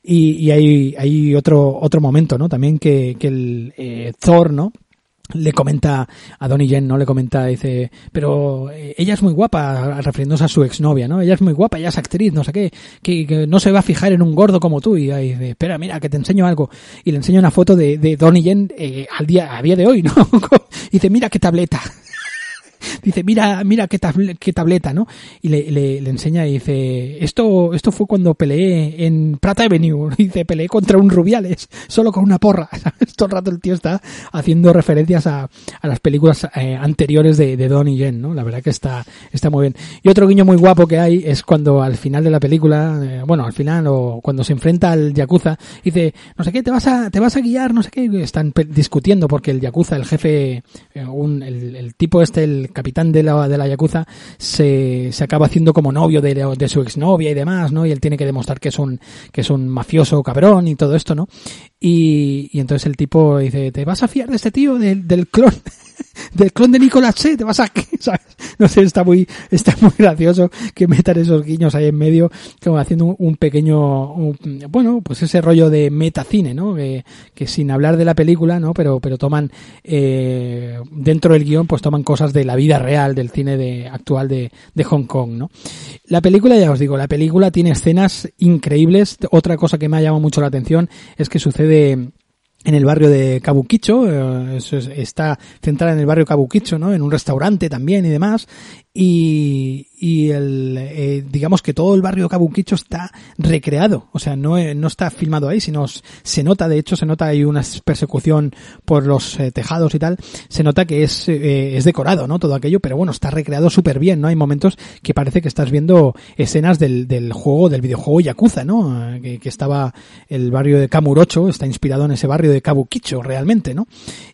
Y, y hay hay otro otro momento, ¿no? También que que el eh, Thor, ¿no? Le comenta a Donnie Yen, ¿no? Le comenta, dice, pero eh, ella es muy guapa, refiriéndose a su exnovia, ¿no? Ella es muy guapa, ella es actriz, no sé qué, que, no se va a fijar en un gordo como tú. Y dice, espera, mira, que te enseño algo. Y le enseño una foto de, de Donnie Yen eh, al día, a día de hoy, ¿no? y dice, mira qué tableta. Dice, mira, mira qué, tabl qué tableta, ¿no? Y le, le, enseña y dice, esto, esto fue cuando peleé en Prata Avenue. Y dice, peleé contra un Rubiales, solo con una porra. Todo el rato el tío está haciendo referencias a, a las películas eh, anteriores de, de Donnie Yen, ¿no? La verdad que está, está muy bien. Y otro guiño muy guapo que hay es cuando al final de la película, eh, bueno, al final o cuando se enfrenta al Yakuza, dice, no sé qué, te vas a, te vas a guiar, no sé qué, están discutiendo porque el Yakuza, el jefe, eh, un, el, el tipo este, el capitán de la, de la Yakuza se, se acaba haciendo como novio de, de, su exnovia y demás, ¿no? Y él tiene que demostrar que es un, que es un mafioso cabrón y todo esto, ¿no? Y, y entonces el tipo dice, ¿te vas a fiar de este tío, del, del clon? del clon de Nicolas Che, te vas a ¿sabes? no sé, está muy, está muy gracioso que metan esos guiños ahí en medio, como haciendo un, pequeño, bueno, pues ese rollo de metacine, ¿no? Que, que, sin hablar de la película, ¿no? Pero, pero toman, eh, dentro del guion, pues toman cosas de la vida real, del cine de, actual de, de Hong Kong, ¿no? La película, ya os digo, la película tiene escenas increíbles. Otra cosa que me ha llamado mucho la atención es que sucede en el barrio de Kabukicho, eh, está centrada en el barrio Kabukicho, ¿no? En un restaurante también y demás. Y, y el, eh, digamos que todo el barrio Kabukicho está recreado, o sea, no, no está filmado ahí, sino se nota, de hecho se nota hay una persecución por los eh, tejados y tal, se nota que es, eh, es decorado, ¿no? Todo aquello, pero bueno, está recreado súper bien, ¿no? Hay momentos que parece que estás viendo escenas del, del juego, del videojuego Yakuza, ¿no? Que, que estaba el barrio de Kamurocho, está inspirado en ese barrio de Kabukicho, realmente, ¿no?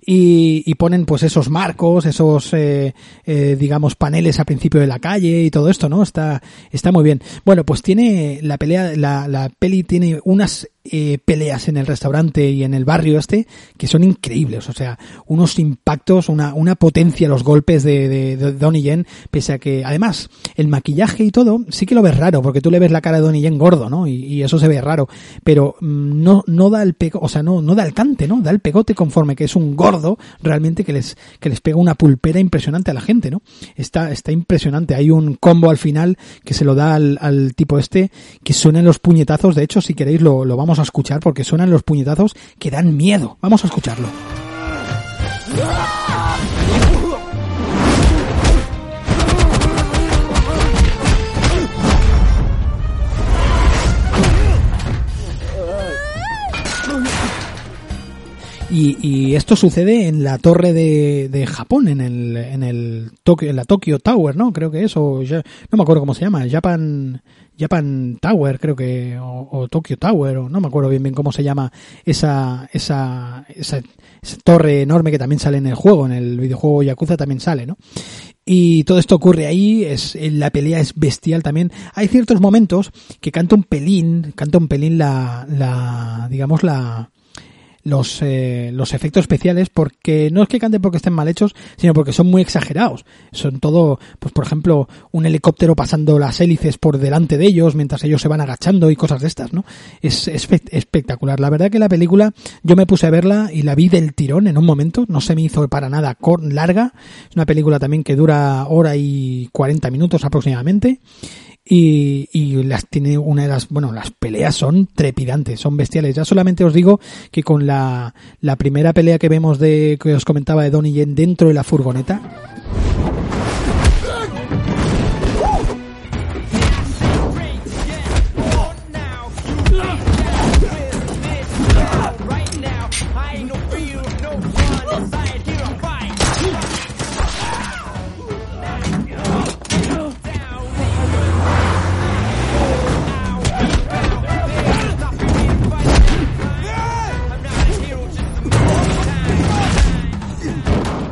Y, y ponen pues esos marcos, esos, eh, eh, digamos, paneles a principio de la calle y todo esto, ¿no? Está, está muy bien. Bueno, pues tiene la pelea, la, la peli tiene unas eh, peleas en el restaurante y en el barrio este que son increíbles, o sea, unos impactos, una, una potencia los golpes de, de, de Donnie Yen, pese a que además el maquillaje y todo sí que lo ves raro, porque tú le ves la cara de Donnie Yen gordo, ¿no? Y, eso se ve raro, pero mmm, no, no da el pego, o sea, no, no da el cante, ¿no? Da el pegote conforme que es un gordo realmente que les, que les pega una pulpera impresionante a la gente, ¿no? Está, está impresionante, hay un combo al final que se lo da al, al tipo este, que suenan los puñetazos, de hecho, si queréis lo, lo vamos a escuchar porque suenan los puñetazos que dan miedo. Vamos a escucharlo. Y, y, esto sucede en la torre de, de Japón, en el, en el Tokyo, en la Tokyo Tower, ¿no? Creo que es, o ya, no me acuerdo cómo se llama, Japan, Japan Tower, creo que, o, o, Tokyo Tower, o no me acuerdo bien bien cómo se llama esa, esa, esa, esa, torre enorme que también sale en el juego, en el videojuego Yakuza también sale, ¿no? Y todo esto ocurre ahí, es, la pelea es bestial también. Hay ciertos momentos que canta un pelín, canta un pelín la, la, digamos la, los, eh, los efectos especiales porque no es que canten porque estén mal hechos, sino porque son muy exagerados. Son todo, pues por ejemplo, un helicóptero pasando las hélices por delante de ellos mientras ellos se van agachando y cosas de estas, ¿no? Es, es espe- espectacular. La verdad que la película, yo me puse a verla y la vi del tirón en un momento, no se me hizo para nada larga. Es una película también que dura hora y 40 minutos aproximadamente y, y las tiene una de las bueno las peleas son trepidantes son bestiales. Ya solamente os digo que con la, la primera pelea que vemos de que os comentaba de Donnie Yen dentro de la furgoneta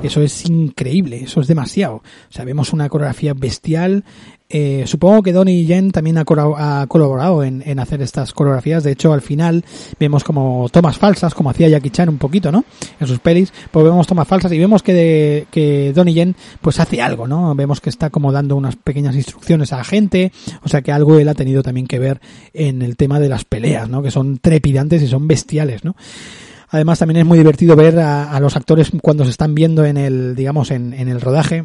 Eso es increíble, eso es demasiado. O sea, vemos una coreografía bestial. Eh, supongo que Donnie Yen también ha, colaborado en, en hacer estas coreografías. De hecho, al final vemos como tomas falsas, como hacía Jackie Chan un poquito, ¿no? En sus pelis. Pues vemos tomas falsas y vemos que, de, que Donnie Yen pues hace algo, ¿no? Vemos que está como dando unas pequeñas instrucciones a la gente. O sea que algo él ha tenido también que ver en el tema de las peleas, ¿no? Que son trepidantes y son bestiales, ¿no? Además también es muy divertido ver a, los actores cuando se están viendo en el, digamos, en el rodaje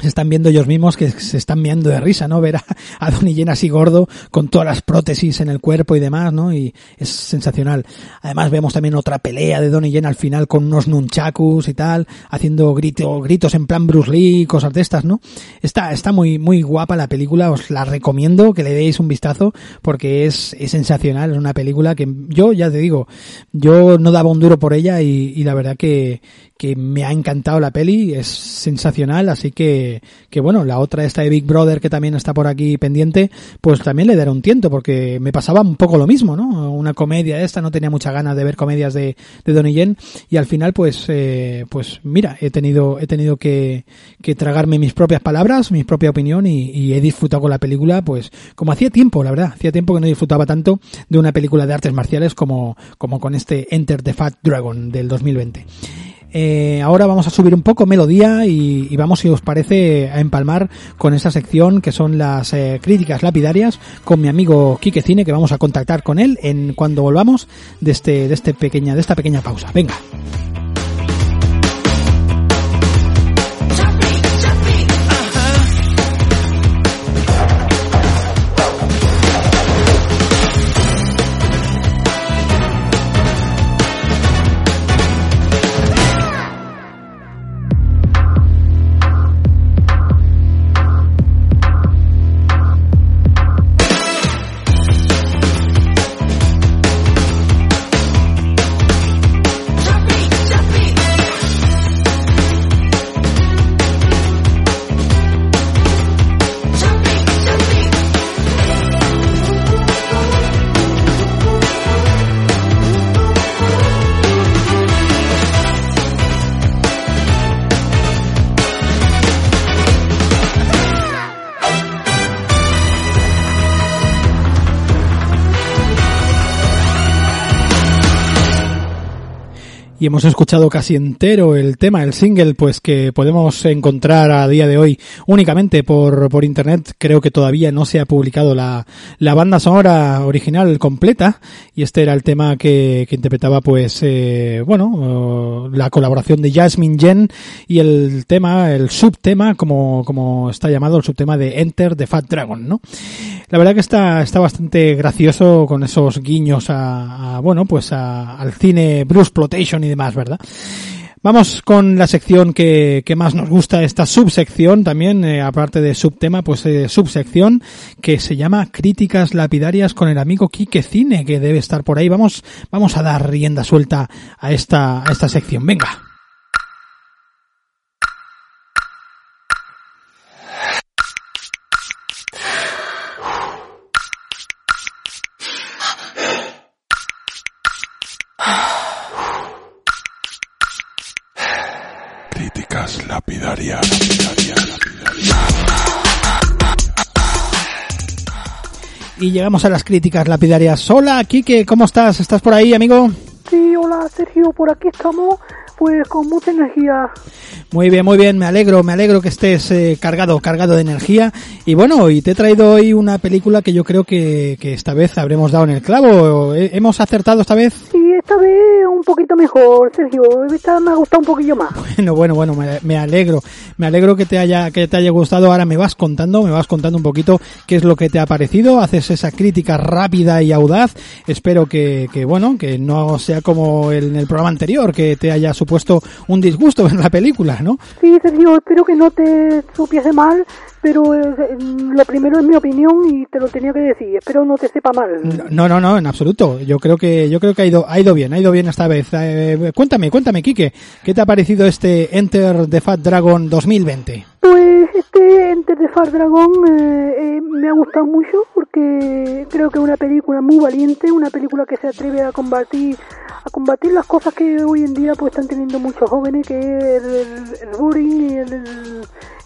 se están viendo ellos mismos que se están meando de risa, ¿no? Ver a, a Donnie Yen así gordo, con todas las prótesis en el cuerpo y demás, ¿no? Y es sensacional. Además vemos también otra pelea de Donnie Yen al final con unos nunchakus y tal, haciendo grito, gritos en plan Bruce Lee, cosas de estas, ¿no? Está, está muy, muy guapa la película, os la recomiendo que le deis un vistazo porque es, es sensacional, es una película que yo ya te digo, yo no daba un duro por ella y, y la verdad que, que me ha encantado la peli, es sensacional, así que, que bueno, la otra esta de Big Brother que también está por aquí pendiente, pues también le daré un tiento, porque me pasaba un poco lo mismo, ¿no? Una comedia esta, no tenía muchas ganas de ver comedias de, de Donnie Yen, y al final pues, eh, pues mira, he tenido, he tenido que, que tragarme mis propias palabras, mi propia opinión, y, y he disfrutado con la película, pues, como hacía tiempo, la verdad, hacía tiempo que no disfrutaba tanto de una película de artes marciales como, como con este Enter the Fat Dragon del 2020. Eh, ahora vamos a subir un poco melodía y, vamos, si os parece, a empalmar con esta sección que son las eh, críticas lapidarias con mi amigo Quique Cine, que vamos a contactar con él en cuando volvamos de este, de este pequeña, de esta pequeña pausa. Venga. Hemos escuchado casi entero el tema, el single, pues que podemos encontrar a día de hoy únicamente por, por internet. Creo que todavía no se ha publicado la, la banda sonora original completa y este era el tema que, que interpretaba pues, eh, bueno, la colaboración de Jasmine Jen y el tema, el subtema, como, como está llamado, el subtema de Enter the Fat Dragon, ¿no? La verdad que está, está bastante gracioso con esos guiños a, a bueno, pues a, al cine Bruce Plotation y demás, ¿verdad? Vamos con la sección que, que más nos gusta, esta subsección también, eh, aparte de subtema, pues eh, subsección que se llama Críticas Lapidarias con el amigo Quique Cine, que debe estar por ahí. Vamos, vamos a dar rienda suelta a esta, a esta sección. Venga. Y llegamos a las críticas lapidarias. Hola, Quique, ¿cómo estás? ¿Estás por ahí, amigo? Sí, hola Sergio, por aquí estamos pues con mucha energía. Muy bien, muy bien, me alegro, me alegro que estés eh, cargado, cargado de energía. Y bueno, y te he traído hoy una película que yo creo que, que esta vez habremos dado en el clavo. ¿Eh, ¿Hemos acertado esta vez? Sí, esta vez un poquito mejor, Sergio. Esta me ha gustado un poquillo más. Bueno, bueno, bueno, me, me alegro. Me alegro que te haya, que te haya gustado. Ahora me vas contando, me vas contando un poquito qué es lo que te ha parecido. Haces esa crítica rápida y audaz. Espero que, que bueno, que no sea como el- en el programa anterior, que te haya supuesto un disgusto en la película, ¿no? Sí, Sergio, espero que no te supiese mal, pero eh, lo primero es mi opinión y te lo tenía que decir. Espero no te sepa mal. No, no, no, en absoluto. Yo creo que, yo creo que ha ido, ha ido ha ido bien esta vez. Eh, cuéntame, cuéntame, Quique, ¿qué te ha parecido este Enter the Fat Dragon 2020? Pues este Enter the Far Dragon eh, eh, me ha gustado mucho porque creo que es una película muy valiente, una película que se atreve a combatir a combatir las cosas que hoy en día pues están teniendo muchos jóvenes, que es el, el, bullying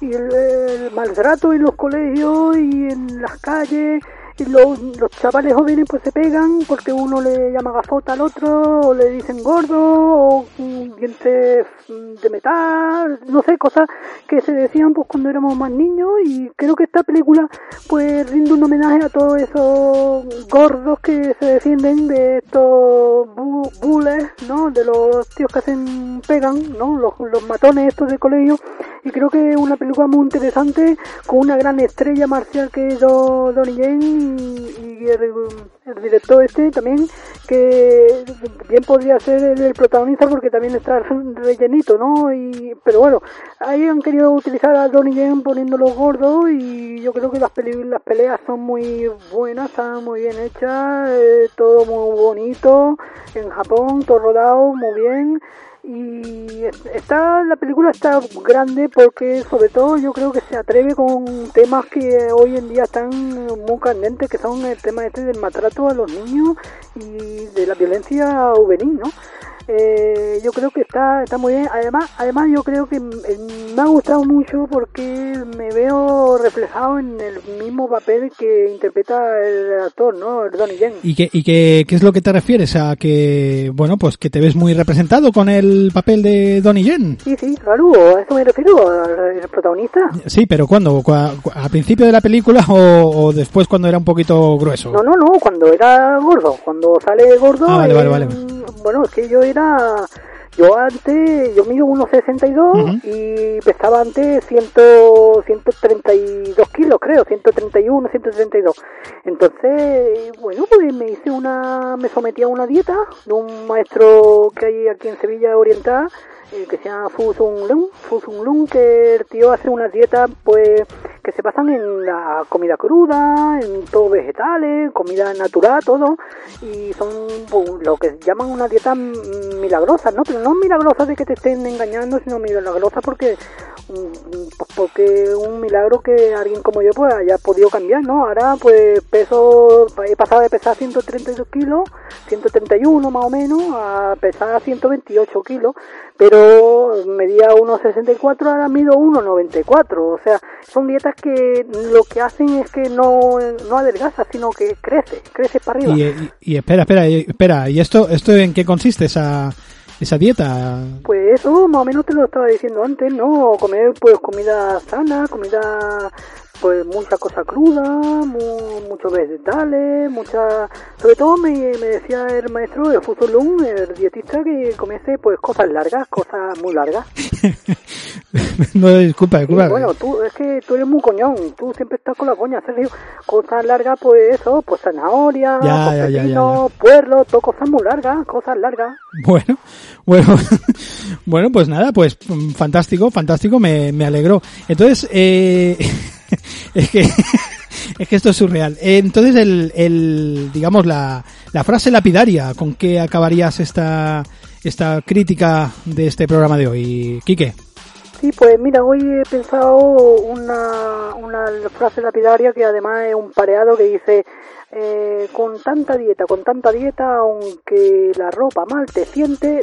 y el maltrato en los colegios y en las calles y los, los chavales jóvenes pues se pegan porque uno le llama gafota al otro o le dicen gordo o dientes de metal no sé cosas que se decían pues cuando éramos más niños. Y creo que esta película pues rinde un homenaje a todos esos gordos que se defienden de estos bu bullies no de los tíos que hacen pegan no los, los matones estos de colegio. Y creo que es una película muy interesante con una gran estrella marcial que es Do- Donnie Yen y, el, el director este también que bien podría ser el, protagonista porque también está rellenito no y pero bueno ahí han querido utilizar a Donnie Yen poniéndolo gordo y yo creo que las peli- las peleas son muy buenas están muy bien hechas eh, todo muy bonito en Japón todo rodado muy bien y está la película está grande porque sobre todo yo creo que se atreve con temas que hoy en día están muy candentes que son el tema este del maltrato a los niños y de la violencia juvenil no eh, yo creo que está está muy bien además además yo creo que m- me ha gustado mucho porque me veo reflejado en el mismo papel que interpreta el actor no el Donnie Yen ¿Y qué, y qué, qué es lo que te refieres? A que, bueno, pues que te ves muy representado con el papel de Donnie Yen. sí sí claro a eso me refiero al protagonista Sí, pero ¿cuándo? ¿Cua- cua- ¿Al principio de la película o, o después cuando era un poquito grueso? No, no, no, cuando era gordo, cuando sale gordo. Ah, vale, vale, vale. Bueno, es que yo era. Yo antes, yo mido 1,62 y pesaba antes 100, 132 kilos, creo, 131, 132. Entonces, bueno, pues me hice una, me sometí a una dieta de un maestro que hay aquí en Sevilla Oriental, eh, que se llama Fu Sung Lung, Fu Sung Lung, que el tío hace unas dietas, pues, que se basan en la comida cruda, en todo vegetales, comida natural, todo, y son pues, lo que llaman una dieta milagrosa, ¿no? Pero no milagrosa de que te estén engañando, sino milagrosa porque pues porque un milagro que alguien como yo pues haya podido cambiar, ¿no? Ahora pues peso, he pasado de pesar 132 kilos, 131 más o menos, a pesar 128 kilos, pero medía 1,64, ahora mido 1,94, o sea, son dietas que lo que hacen es que no, no adelgaza, sino que crece, crece para arriba. Y, y- y espera, espera, y- espera, ¿y esto, esto en qué consiste esa, esa dieta? Pues eso más o menos te lo estaba diciendo antes, ¿no? Comer pues comida sana, comida pues mucha cosa cruda, mu- muchos vegetales, mucha... Sobre todo me, me decía el maestro de Fusolung, el dietista, que comiese pues cosas largas, cosas muy largas. no, disculpa, Y disculpa. bueno, tú, es que tú eres muy coñón, tú siempre estás con la coña, Sergio. Cosas largas, pues eso, pues zanahoria, Ya, pues ya, puerro, todo cosas muy largas, cosas largas. Bueno, bueno, bueno, pues nada, pues fantástico, fantástico, me, me alegró. Entonces, eh, es que, es que esto es surreal. Eh, Entonces, el, el, digamos, la, la frase lapidaria con que acabarías esta, esta crítica de este programa de hoy, Quique. Sí, pues mira, hoy he pensado una, una frase lapidaria que además es un pareado que dice, eh, con tanta dieta, con tanta dieta, aunque la ropa mal te siente,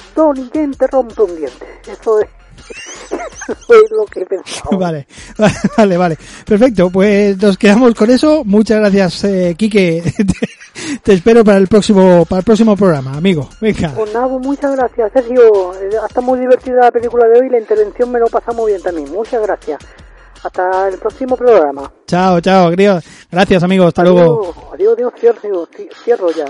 Yen te rompe un diente. Eso es, es lo que he pensado. Vale, vale, vale. Perfecto, pues nos quedamos con eso. Muchas gracias, eh, Quique. Te espero para el próximo para el próximo programa, amigo. Venga. Pues nada, muchas gracias, Sergio. Eh, Está muy divertida la película de hoy la intervención me lo pasa muy bien también. Muchas gracias. Hasta el próximo programa. Chao, chao. Gracias, amigo. Hasta luego. Adiós, adiós, cierro, ci- cierro ya.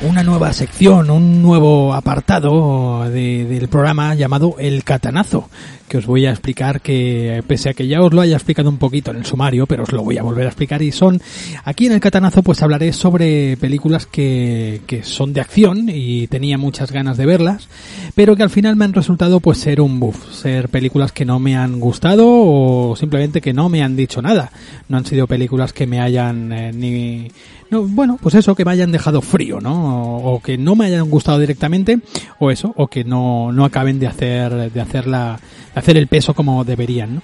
Una nueva sección, un nuevo apartado de- del programa llamado El Catanazo, que os voy a explicar que, pese a que ya os lo haya explicado un poquito en el sumario, pero os lo voy a volver a explicar y son, aquí en El Catanazo pues hablaré sobre películas que, que son de acción y tenía muchas ganas de verlas, pero que al final me han resultado pues ser un buff, ser películas que no me han gustado o simplemente que no me han dicho nada. No han sido películas que me hayan eh, ni no, bueno, pues eso, que me hayan dejado frío, ¿no? O, o que no me hayan gustado directamente, o eso, o que no, no acaben de hacer, de hacer la, hacer el peso como deberían, ¿no?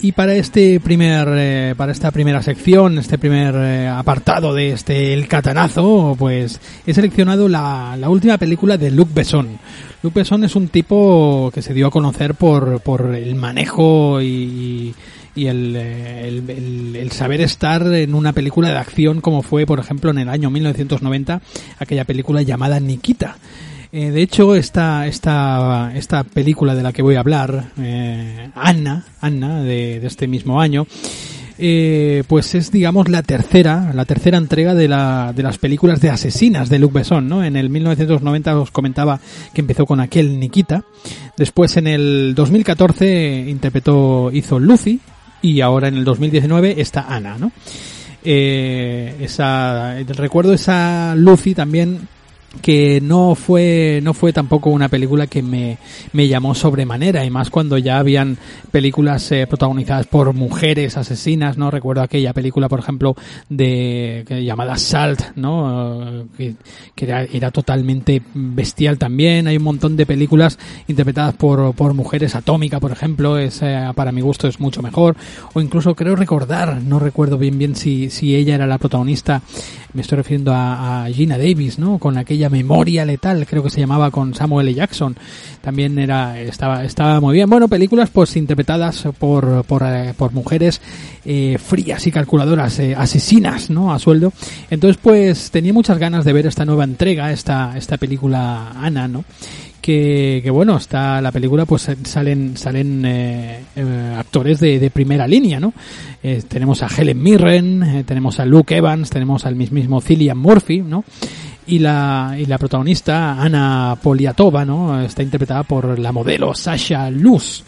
Y para este primer, eh, para esta primera sección, este primer eh, apartado de este El Catanazo, pues he seleccionado la, la última película de Luc Besson. Luc Besson es un tipo que se dio a conocer por, por el manejo y, y eh, el- el saber estar en una película de acción como fue, por ejemplo, en el año 1990, aquella película llamada Nikita. Eh, de hecho, esta, esta, esta película de la que voy a hablar, eh, Anna, Anna, de, de este mismo año, eh, pues es, digamos, la tercera, la tercera entrega de, la, de las películas de asesinas de Luc Besson, ¿no? En el 1990 os comentaba que empezó con aquel Nikita. Después, en el 2014, interpretó, hizo Lucy. Y ahora, en el 2019, está Ana, ¿no? Eh, esa, recuerdo esa Lucy también que no fue no fue tampoco una película que me, me llamó sobremanera y más cuando ya habían películas eh, protagonizadas por mujeres asesinas no recuerdo aquella película por ejemplo de llamada Salt no que, que era, era totalmente bestial también. Hay un montón de películas interpretadas por, por mujeres. Atómica por ejemplo es eh, para mi gusto es mucho mejor. O incluso creo recordar no recuerdo bien bien si, si ella era la protagonista me estoy refiriendo a, a Gina Davis, ¿no? Con aquella memoria letal, creo que se llamaba con Samuel L. Jackson. También era, estaba, estaba muy bien. Bueno, películas pues interpretadas por, por, eh, por mujeres eh, frías y calculadoras, eh, asesinas, ¿no? A sueldo. Entonces pues tenía muchas ganas de ver esta nueva entrega, esta, esta película Ana, ¿no? que, que bueno, está la película, pues salen salen eh, eh, actores de, de primera línea, ¿no? Eh, tenemos a Helen Mirren, eh, tenemos a Luke Evans, tenemos al mismísimo Cillian Murphy, ¿no? Y la, y la protagonista, Ana Poliatova, ¿no? Está interpretada por la modelo Sasha Luz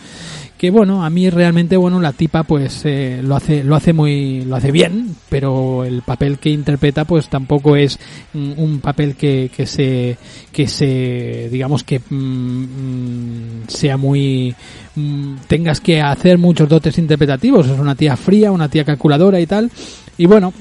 que bueno a mí realmente bueno la tipa pues eh, lo hace lo hace muy lo hace bien pero el papel que interpreta pues tampoco es mm, un papel que, que se que se digamos que mm, mm, sea muy mm, tengas que hacer muchos dotes interpretativos es una tía fría una tía calculadora y tal y bueno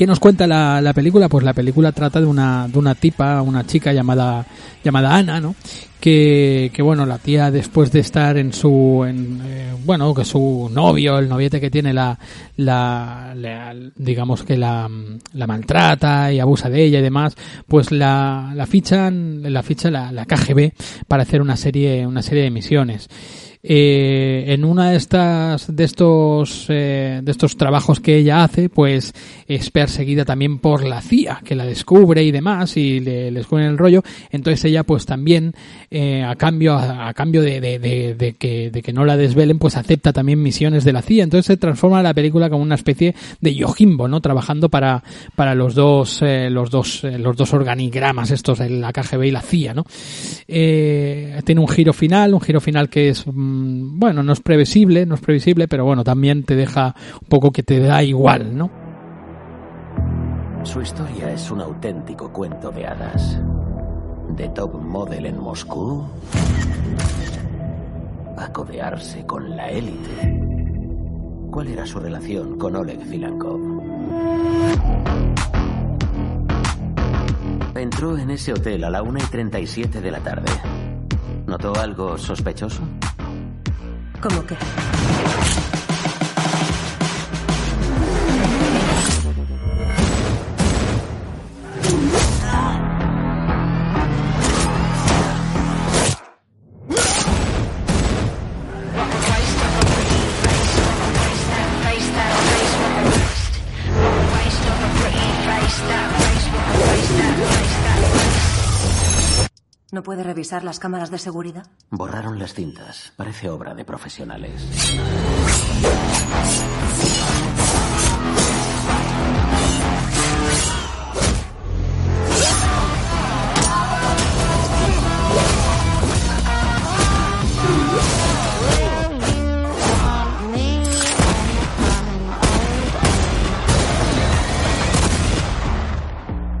¿Qué nos cuenta la, la película? Pues la película trata de una, de una tipa, una chica llamada, llamada Ana, ¿no? Que, que bueno, la tía después de estar en su, en, eh, bueno, que su novio, el noviete que tiene la, la, la- digamos que la, la maltrata y abusa de ella y demás, pues la, la fichan, la ficha la, la KGB para hacer una serie, una serie de misiones eh, en una de estas de estos eh, de estos trabajos que ella hace pues es perseguida también por la CIA que la descubre y demás y le, le descubren el rollo. Entonces ella pues también eh, a cambio a, cambio de, de, de, de que de que no la desvelen pues acepta también misiones de la CIA. Entonces se transforma la película como una especie de Yojimbo no trabajando para para los dos eh, los dos los dos organigramas estos la KGB y la CIA no tiene un giro final un giro final que es mm, bueno no es previsible no es previsible pero bueno también te deja un poco que te da igual no Su historia es un auténtico cuento de hadas. De top model en Moscú a codearse con la élite ¿Cuál era su relación con Oleg Zilankov? Entró en ese hotel a la 1 y 37 de la tarde. ¿Notó algo sospechoso? ¿Cómo que? ¿No puede revisar las cámaras de seguridad? Borraron las cintas. Parece obra de profesionales.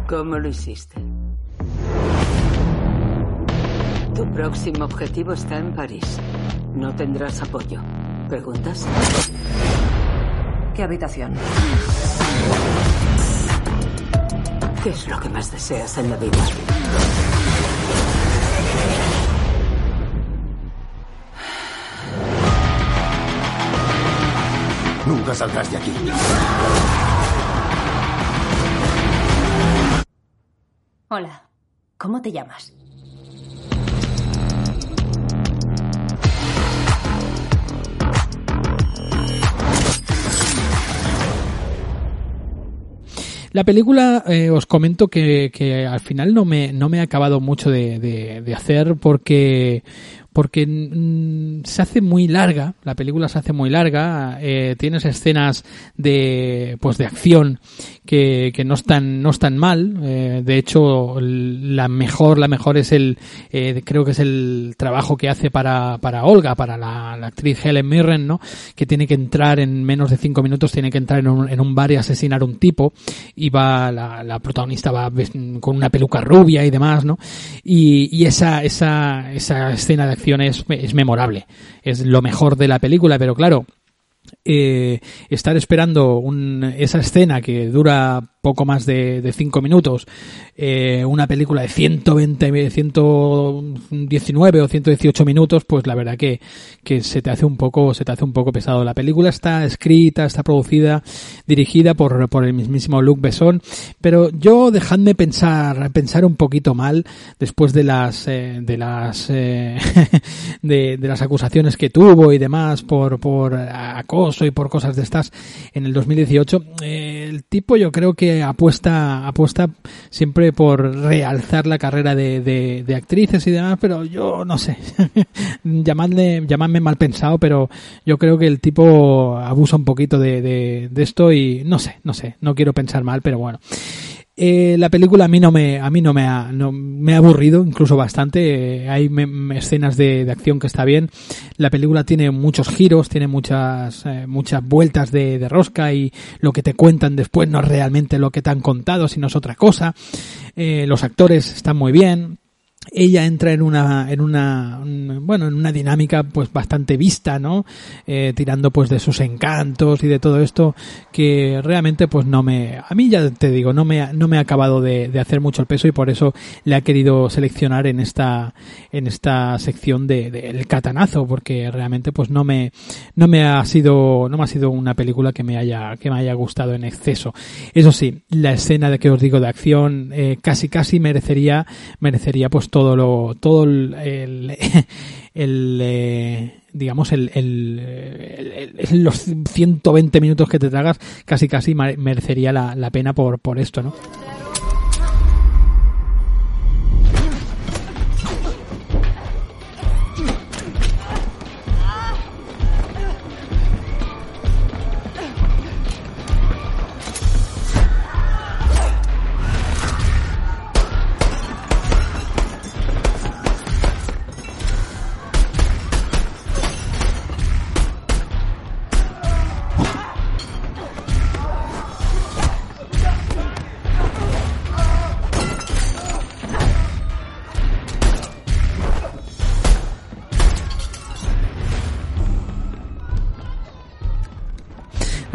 ¿Cómo lo hiciste? Tu próximo objetivo está en París. No tendrás apoyo. ¿Preguntas? ¿Qué habitación? ¿Qué es lo que más deseas en la vida? Nunca saldrás de aquí. Hola. ¿Cómo te llamas? La película, eh, os comento que, que, al final no me, no me ha acabado mucho de, de, de hacer porque, porque se hace muy larga, la película se hace muy larga, eh, tienes escenas de pues de acción que, que no están no están mal, eh, de hecho la mejor la mejor es el eh, creo que es el trabajo que hace para, para Olga, para la, actriz Helen Mirren, ¿no? Que tiene que entrar en menos de cinco minutos tiene que entrar en un, en un bar y asesinar un tipo y va la, la protagonista va con una peluca rubia y demás, ¿no? Y, y esa esa esa escena de es, es memorable. Es lo mejor de la película, pero claro, eh, estar esperando un, esa escena que dura poco más de, de cinco minutos, eh, una película de 120, 119 o 118 minutos, pues la verdad que, que se te hace un poco, se te hace un poco pesado. La película está escrita, está producida, dirigida por, por el mismísimo Luc Besson, pero yo dejadme pensar, pensar un poquito mal después de las, eh, de las, eh, de, de las acusaciones que tuvo y demás por, por acoso y por cosas de estas en el 2018. el tipo yo creo que apuesta, apuesta siempre por realzar la carrera de, de, de actrices y demás, pero yo no sé, llamadle, llamadme mal pensado, pero yo creo que el tipo abusa un poquito de, de, de esto y no sé, no sé, no quiero pensar mal, pero bueno. Eh, la película a mí no me a mí no me ha no, me ha aburrido incluso bastante. Eh, hay escenas de, de, acción que está bien. La película tiene muchos giros tiene muchas eh, muchas vueltas de, de, rosca y lo que te cuentan después no es realmente lo que te han contado sino es otra cosa. Eh, los actores están muy bien ella entra en una en una bueno en una dinámica pues bastante vista no eh, tirando pues de sus encantos y de todo esto que realmente pues no me a mí ya te digo no me no me ha acabado de, de hacer mucho el peso y por eso le ha querido seleccionar en esta en esta sección de, de catanazo porque realmente pues no me no me ha sido no me ha sido una película que me haya que me haya gustado en exceso. Eso sí la escena de que os digo de acción eh, casi casi merecería merecería pues todo lo todo el, el, el eh, digamos el, el, el, los 120 minutos que te tragas casi casi merecería la, la pena por por esto no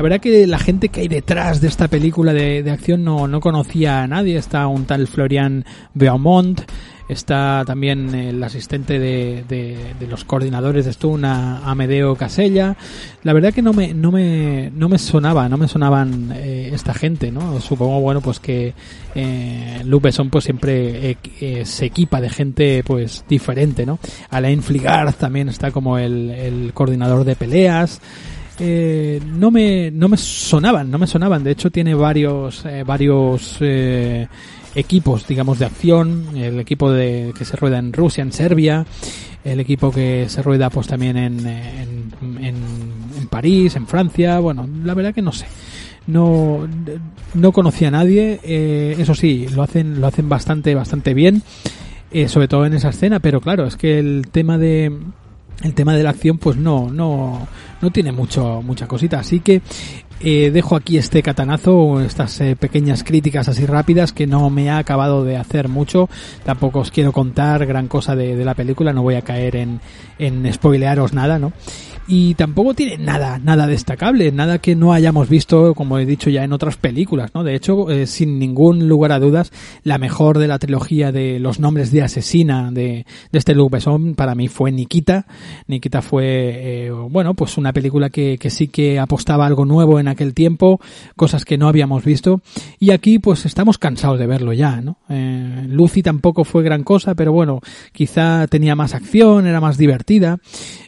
verdad que la gente que hay detrás de esta película de, de acción no, no conocía a nadie. Está un tal Florian Beaumont, está también el asistente de, de, de los coordinadores de Stun, a Amedeo Casella. La verdad que no me, no me, no me sonaba, no me sonaban eh, esta gente, ¿no? Supongo, bueno, pues que eh, Luc Besson pues siempre eh, eh, se equipa de gente pues diferente, ¿no? Alain Fligard también está como el, el coordinador de peleas. Eh, no me no me sonaban no me sonaban. De hecho tiene varios eh, varios eh, equipos digamos de acción. El equipo de que se rueda en Rusia en Serbia. El equipo que se rueda pues también en, en, en, en París en Francia. Bueno la verdad que no sé. No no conocía a nadie. Eh, eso sí lo hacen lo hacen bastante bastante bien. Eh, sobre todo en esa escena. Pero claro es que el tema de el tema de la acción pues no no no tiene mucho mucha cosita. Así que eh, dejo aquí este catanazo estas eh, pequeñas críticas así rápidas que no me ha acabado de hacer mucho. Tampoco os quiero contar gran cosa de, de la película no voy a caer en en spoilearos nada no y tampoco tiene nada, nada destacable, nada que no hayamos visto, como he dicho ya en otras películas, ¿no? De hecho, eh, sin ningún lugar a dudas, la mejor de la trilogía de los nombres de asesina de, de este Luc Besson para mí fue Nikita. Nikita fue, eh, bueno, pues una película que, que sí que apostaba algo nuevo en aquel tiempo, cosas que no habíamos visto, y aquí pues estamos cansados de verlo ya, ¿no? Eh, Lucy tampoco fue gran cosa, pero bueno, quizá tenía más acción, era más divertida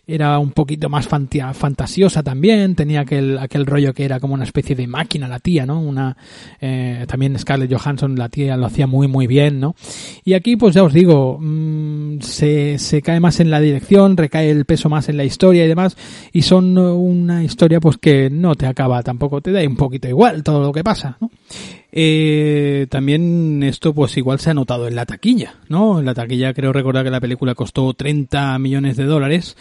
era un poquito más fantasiosa también, tenía aquel, aquel rollo que era como una especie de máquina la tía, ¿no? Una, eh, también Scarlett Johansson, la tía lo hacía muy muy bien, ¿no? Y aquí pues ya os digo, mmm, se, se cae más en la dirección, recae el peso más en la historia y demás, y son una historia pues que no te acaba tampoco, te da un poquito igual todo lo que pasa, ¿no? Eh, también esto pues igual se ha notado en la taquilla, ¿no? En la taquilla creo recordar que la película costó 30 millones de dólares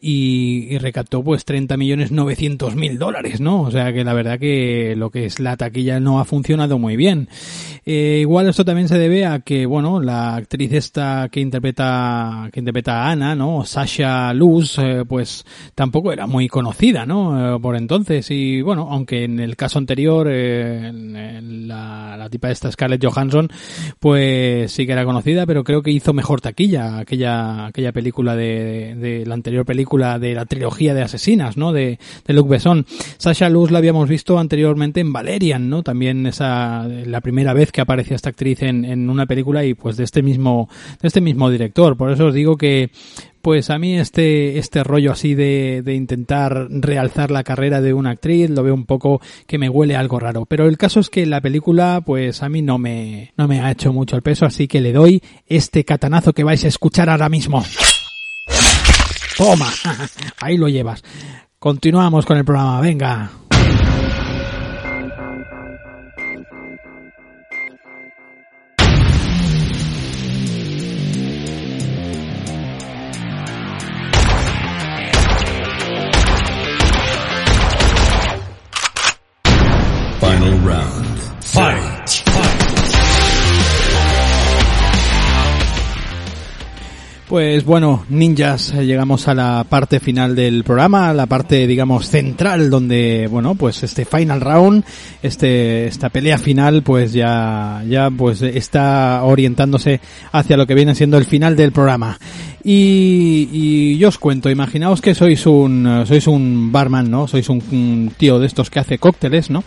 y, y recaptó pues 30 millones 900 mil dólares, ¿no? O sea que la verdad que lo que es la taquilla no ha funcionado muy bien. Eh, igual esto también se debe a que, bueno, la actriz esta que interpreta, que interpreta a Ana, ¿no? Sasha Luz, eh, pues tampoco era muy conocida, ¿no? Eh, por entonces y bueno, aunque en el caso anterior, eh, en, en la, la tipa esta Scarlett Johansson, pues sí que era conocida, pero creo que hizo mejor taquilla aquella, aquella película de, de, la anterior película de la trilogía de asesinas, ¿no? De, de Luc Besson. Sasha Luz la habíamos visto anteriormente en Valerian, ¿no? También esa, la primera vez que aparecía esta actriz en, en una película y pues de este mismo, de este mismo director. Por eso os digo que pues a mí este, este rollo así de, de intentar realzar la carrera de una actriz lo veo un poco que me huele algo raro. Pero el caso es que la película pues a mí no me, no me ha hecho mucho el peso, así que le doy este catanazo que vais a escuchar ahora mismo. Toma, ahí lo llevas. Continuamos con el programa, venga. Pues bueno, ninjas, eh, llegamos a la parte final del programa, la parte, digamos, central, donde, bueno, pues este final round, este, esta pelea final, pues ya, ya, pues está orientándose hacia lo que viene siendo el final del programa. Y, y yo os cuento, imaginaos que sois un, sois un barman, ¿no? Sois un, un tío de estos que hace cócteles, ¿no?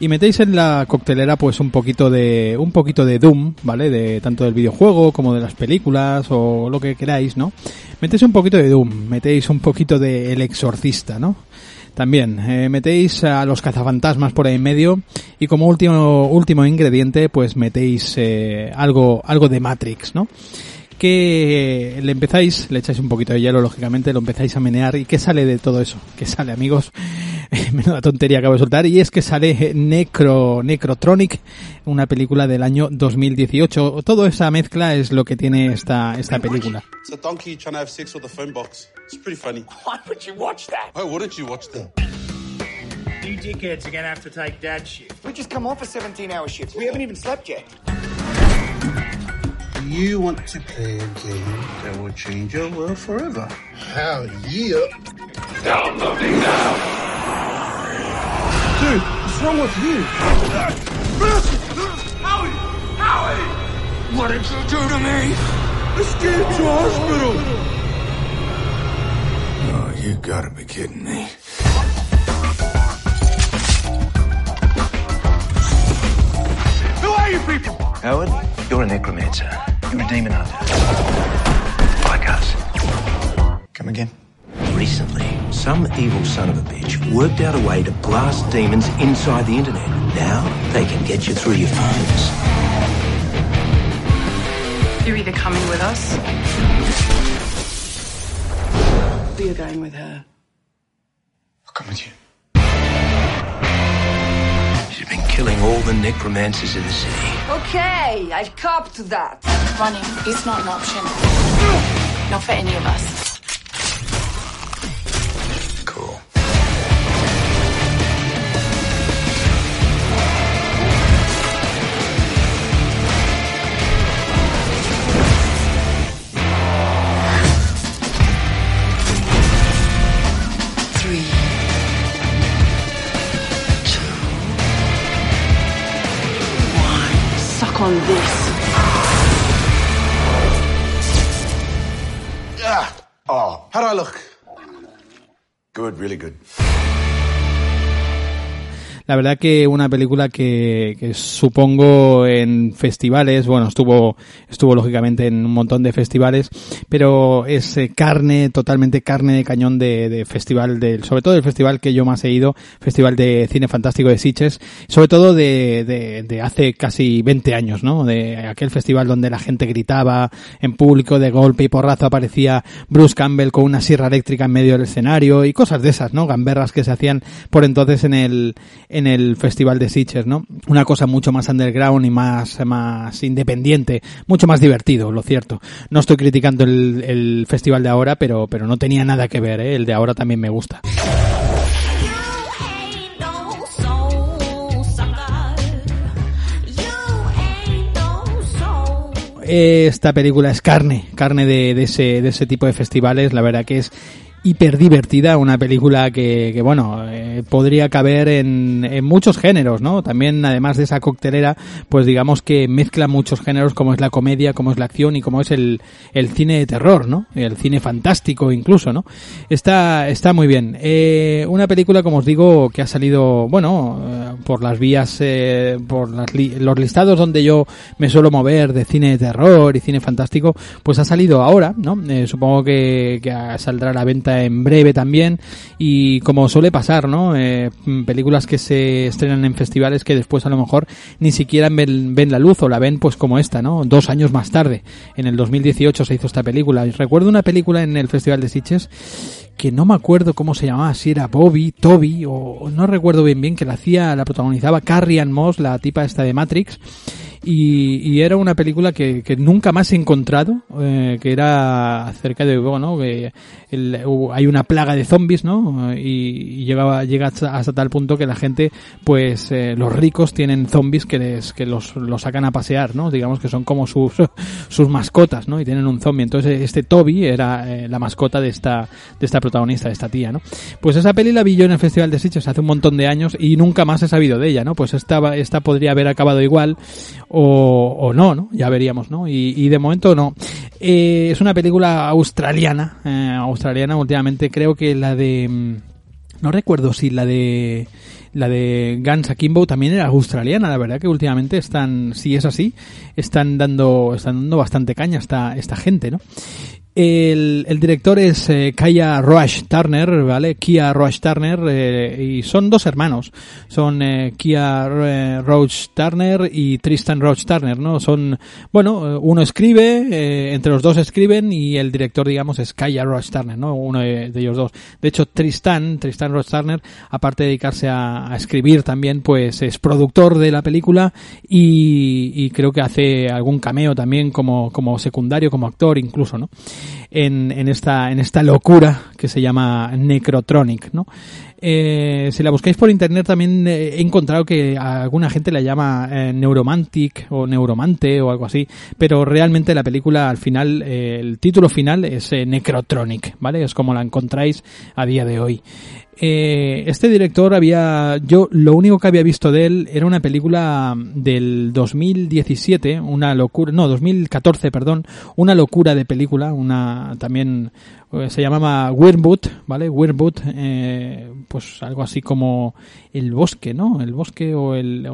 Y metéis en la coctelera pues un poquito de un poquito de Doom, ¿vale? De tanto del videojuego como de las películas o lo que queráis, ¿no? Metéis un poquito de Doom, metéis un poquito de El Exorcista, ¿no? También eh, metéis a los cazafantasmas por ahí en medio y como último último ingrediente pues metéis eh, algo algo de Matrix, ¿no? que le empezáis, le echáis un poquito de hielo, lógicamente, lo empezáis a menear. ¿Y qué sale de todo eso? ¿Qué sale, amigos? Menuda tontería acabo de soltar. Y es que sale Necro, Necrotronic, una película del año 2018. Toda esa mezcla es lo que tiene esta, esta película. It's a donkey trying to have sex with a phone box. It's pretty funny. Why would you watch that? Why wouldn't you watch that? You dickheads are gonna have to take dad's shift. We just come off a 17 hour shift. We haven't even slept yet. You want to play a game that will change your world forever. Hell yeah. Downloading now. Dude, what's wrong with you? Howie! Howie! What did you do to me? Escape to hospital! Oh, you gotta be kidding me. Who are you people? Howard, you're a necromancer. You're a demon hunter. Like us. Come again? Recently, some evil son of a bitch worked out a way to blast demons inside the internet. Now they can get you through your phones. You're either coming with us or you're going with her. I'll come with you. Killing all the necromancers in the city. Okay, I've copped to that. Running is not an option. Not for any of us. Good, really good. La verdad que una película que, que supongo en festivales, bueno, estuvo, estuvo lógicamente en un montón de festivales, pero es eh, carne, totalmente carne de cañón de, de festival, del, sobre todo del festival que yo más he ido, Festival de Cine Fantástico de Sitges, sobre todo de, de, de hace casi 20 años, ¿no? De aquel festival donde la gente gritaba en público, de golpe y porrazo aparecía Bruce Campbell con una sierra eléctrica en medio del escenario y cosas de esas, ¿no? Gamberras que se hacían por entonces en el, en el Festival de Sitges, ¿no? Una cosa mucho más underground y más, más independiente, mucho más divertido, lo cierto. No estoy criticando el, el festival de ahora, pero, pero no tenía nada que ver, ¿eh? El de ahora también me gusta. Esta película es carne, carne de, de, ese, de ese tipo de festivales, la verdad que es hiper divertida, una película que, que bueno, eh, podría caber en, en, muchos géneros, ¿no? También, además de esa coctelera, pues digamos que mezcla muchos géneros como es la comedia, como es la acción y como es el, el cine de terror, ¿no? El cine fantástico incluso, ¿no? Está, está muy bien. Eh, una película, como os digo, que ha salido, bueno, eh, por las vías, por li los listados donde yo me suelo mover de cine de terror y cine fantástico, pues ha salido ahora, ¿no? Supongo que, que saldrá a la venta en breve también y como suele pasar, ¿no? Eh, películas que se estrenan en festivales que después a lo mejor ni siquiera ven, ven, la luz o la ven pues como esta, ¿no? Dos años más tarde, en el 2018 se hizo esta película. Recuerdo una película en el Festival de Sitges que no me acuerdo cómo se llamaba, si era Bobby, Toby o no recuerdo bien bien que la hacía, la protagonizaba Carrie Moss, la tipa esta de Matrix y, era una película que, que nunca más he encontrado, eh, que era acerca de, bueno, que el, hay una plaga de zombies, ¿no? Y, llegaba, llega hasta, hasta, tal punto que la gente, pues, eh, los ricos tienen zombies que les, que los, los sacan a pasear, ¿no? Digamos que son como sus, sus mascotas, ¿no? Y tienen un zombie. Entonces, este Toby era eh, la mascota de esta, de esta protagonista, de esta tía, ¿no? Pues esa peli la vi yo en el Festival de Sitges hace un montón de años y nunca más he sabido de ella, ¿no? Pues esta, esta podría haber acabado igual o, o no, ¿no? Ya veríamos, ¿no? Y, y de momento no. Eh, es una película australiana, eh, australiana últimamente creo que la de... No recuerdo si la de la de Guns Akimbo también era australiana, la verdad que últimamente están, si es así, están dando, están dando bastante caña esta, esta gente, ¿no? El, el, director es eh, Kaya Roach Turner, ¿vale? Kia Roach Turner, eh, y son dos hermanos. Son eh, Kia eh, Roach Turner y Tristan Roach Turner, ¿no? Son, bueno, uno escribe, entre los dos escriben y el director, digamos, es Kaya Roach Turner, ¿no? Uno de, ellos dos. De hecho, Tristan, Tristan Roach Turner, aparte de dedicarse a, escribir también, pues es productor de la película y creo que hace algún cameo también como, como secundario, como actor incluso, ¿no? En, en, esta, en esta locura que se llama Necrotronic, ¿no? Eh, si la buscáis por internet también eh, he encontrado que alguna gente la llama eh, Neuromantic o Neuromante o algo así, pero realmente la película al final, eh, el título final es Necrotronic, ¿vale? Es como la encontráis a día de hoy. Este director había, yo lo único que había visto de él era una película del 2017, una locura, no, 2014, perdón, una locura de película, una también se llamaba Weirdwood, ¿vale? Weirdwood, eh, pues algo así como el bosque, ¿no? El bosque o el,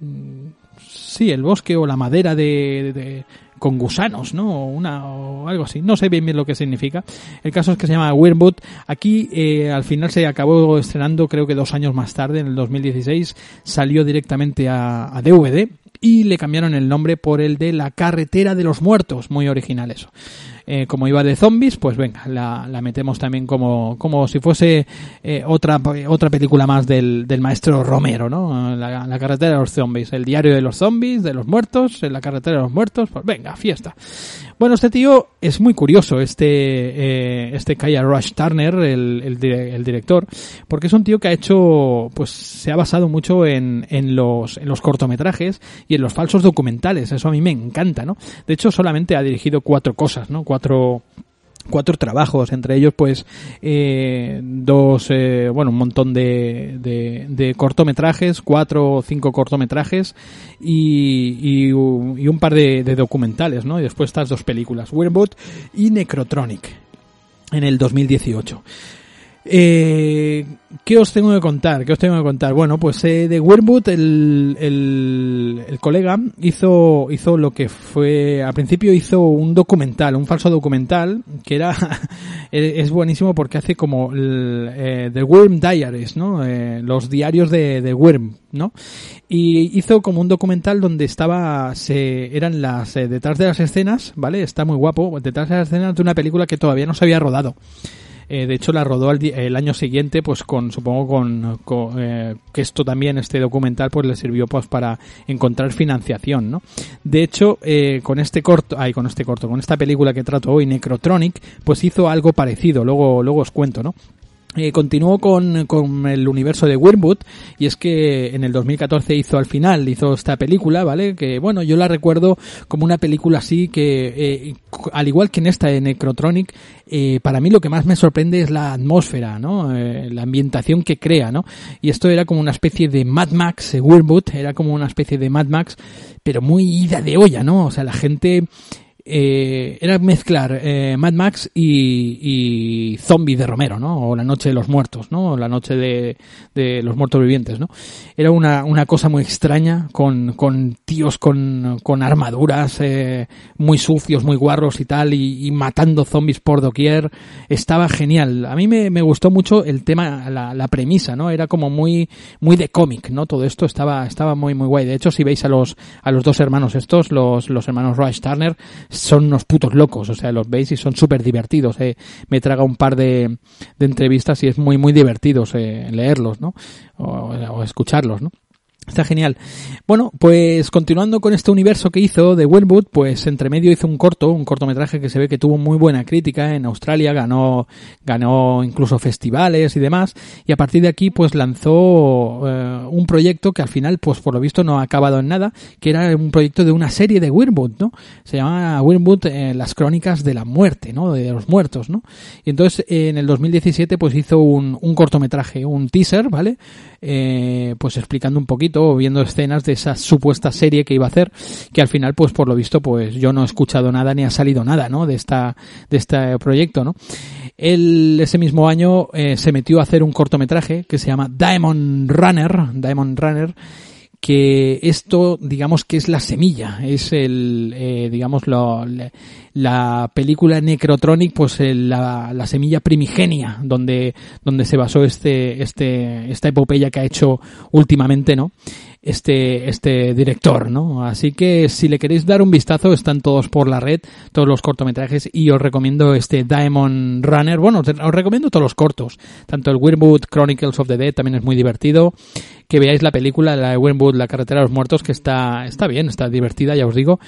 mm, sí, el bosque o la madera de, con gusanos, ¿no? O una o algo así. No sé bien lo que significa. El caso es que se llama Weirdwood. Aquí eh, al final se acabó estrenando, creo que dos años más tarde, en el 2016, salió directamente a DVD y le cambiaron el nombre por el de La carretera de los muertos. Muy original eso. Eh, como iba de zombies, pues venga, la, la metemos también como, como si fuese eh, otra, otra película más del, del maestro Romero, ¿no? La, la carretera de los zombies, el diario de los zombies, de los muertos, la carretera de los muertos, pues venga, fiesta. Bueno, este tío es muy curioso, este, eh, este Kaya Rush Turner, el, el, el director, porque es un tío que ha hecho, pues se ha basado mucho en, en, los, en los cortometrajes y en los falsos documentales, eso a mí me encanta, ¿no? De hecho, solamente ha dirigido cuatro cosas, ¿no? Cuatro, cuatro trabajos, entre ellos pues eh, dos, eh, bueno, un montón de, de, cortometrajes, cuatro o cinco cortometrajes y, y, un par de, documentales, ¿no? Y después estas dos películas, Weirdwood y Necrotronic, en el 2018. Eh, ¿Qué os tengo que contar? ¿Qué os tengo que contar? Bueno, pues eh, de Weirdwood el, el, el colega hizo, hizo lo que fue, al principio hizo un documental, un falso documental, que era, es buenísimo porque hace como el, eh, The Worm Diaries, ¿no? Eh, los diarios de, de Worm, ¿no? Y hizo como un documental donde estaba, se, eran las, eh, detrás de las escenas, ¿vale? Está muy guapo, detrás de las escenas de una película que todavía no se había rodado. Eh, de hecho, la rodó el año siguiente, pues con, supongo con, con, eh, que esto también, este documental, pues le sirvió pues para encontrar financiación, ¿no? De hecho, eh, con este corto, ay, con este corto, con esta película que trato hoy, Necrotronic, pues hizo algo parecido, luego, luego os cuento, ¿no? Eh, continuó con, con el universo de Wormwood y es que en el 2014 hizo al final, hizo esta película, ¿vale? Que bueno, yo la recuerdo como una película así que, eh, al igual que en esta de Necrotronic, eh, para mí lo que más me sorprende es la atmósfera, ¿no? Eh, la ambientación que crea, ¿no? Y esto era como una especie de Mad Max, eh, Wormwood, era como una especie de Mad Max, pero muy ida de olla, ¿no? O sea, la gente eh, era mezclar eh, Mad Max y, y Zombie de Romero, ¿no? O La Noche de los Muertos, ¿no? La Noche de, los Muertos Vivientes, ¿no? Era una, una cosa muy extraña con, con tíos con, con armaduras eh, muy sucios, muy guarros y tal, y, matando zombies por doquier. Estaba genial. A mí me, me gustó mucho el tema, la, la premisa, ¿no? Era como muy, muy de cómic, ¿no? Todo esto estaba, estaba muy, muy guay. De hecho, si veis a los, a los dos hermanos estos, los, los hermanos Rush Turner, son unos putos locos, o sea, los veis y son súper divertidos. Eh. Me traga un par de, de entrevistas y es muy, muy divertidos eh, leerlos, ¿no? O, o escucharlos, ¿no? Está genial. Bueno, pues continuando con este universo que hizo de Wellwood, pues entre medio hizo un corto, un cortometraje que se ve que tuvo muy buena crítica en Australia, ganó, ganó incluso festivales y demás, y a partir de aquí pues lanzó eh, un proyecto que al final pues por lo visto no ha acabado en nada, que era un proyecto de una serie de Wyrmwood, ¿no? Se llama Wyrmwood eh, las crónicas de la muerte, ¿no? De los muertos, ¿no? Y entonces en el 2017 pues hizo un, un cortometraje, un teaser, ¿vale? Eh, pues explicando un poquito viendo escenas de esa supuesta serie que iba a hacer, que al final, pues por lo visto, pues yo no he escuchado nada ni ha salido nada, ¿no? De esta, de este proyecto, ¿no? Él ese mismo año eh, se metió a hacer un cortometraje que se llama Diamond Runner, Diamond Runner, que esto, digamos que es la semilla, es el, eh, digamos, lo, la, la película Necrotronic, pues el, la, la, semilla primigenia, donde, donde se basó este, este, esta epopeya que ha hecho últimamente, ¿no? Este, este director, ¿no? Así que si le queréis dar un vistazo, están todos por la red, todos los cortometrajes, y os recomiendo este Diamond Runner. Bueno, os, recomiendo todos los cortos, tanto el Weirwood Chronicles of the Dead también es muy divertido, que veáis la película, la de La carretera de los muertos, que está, está bien, está divertida, ya os digo,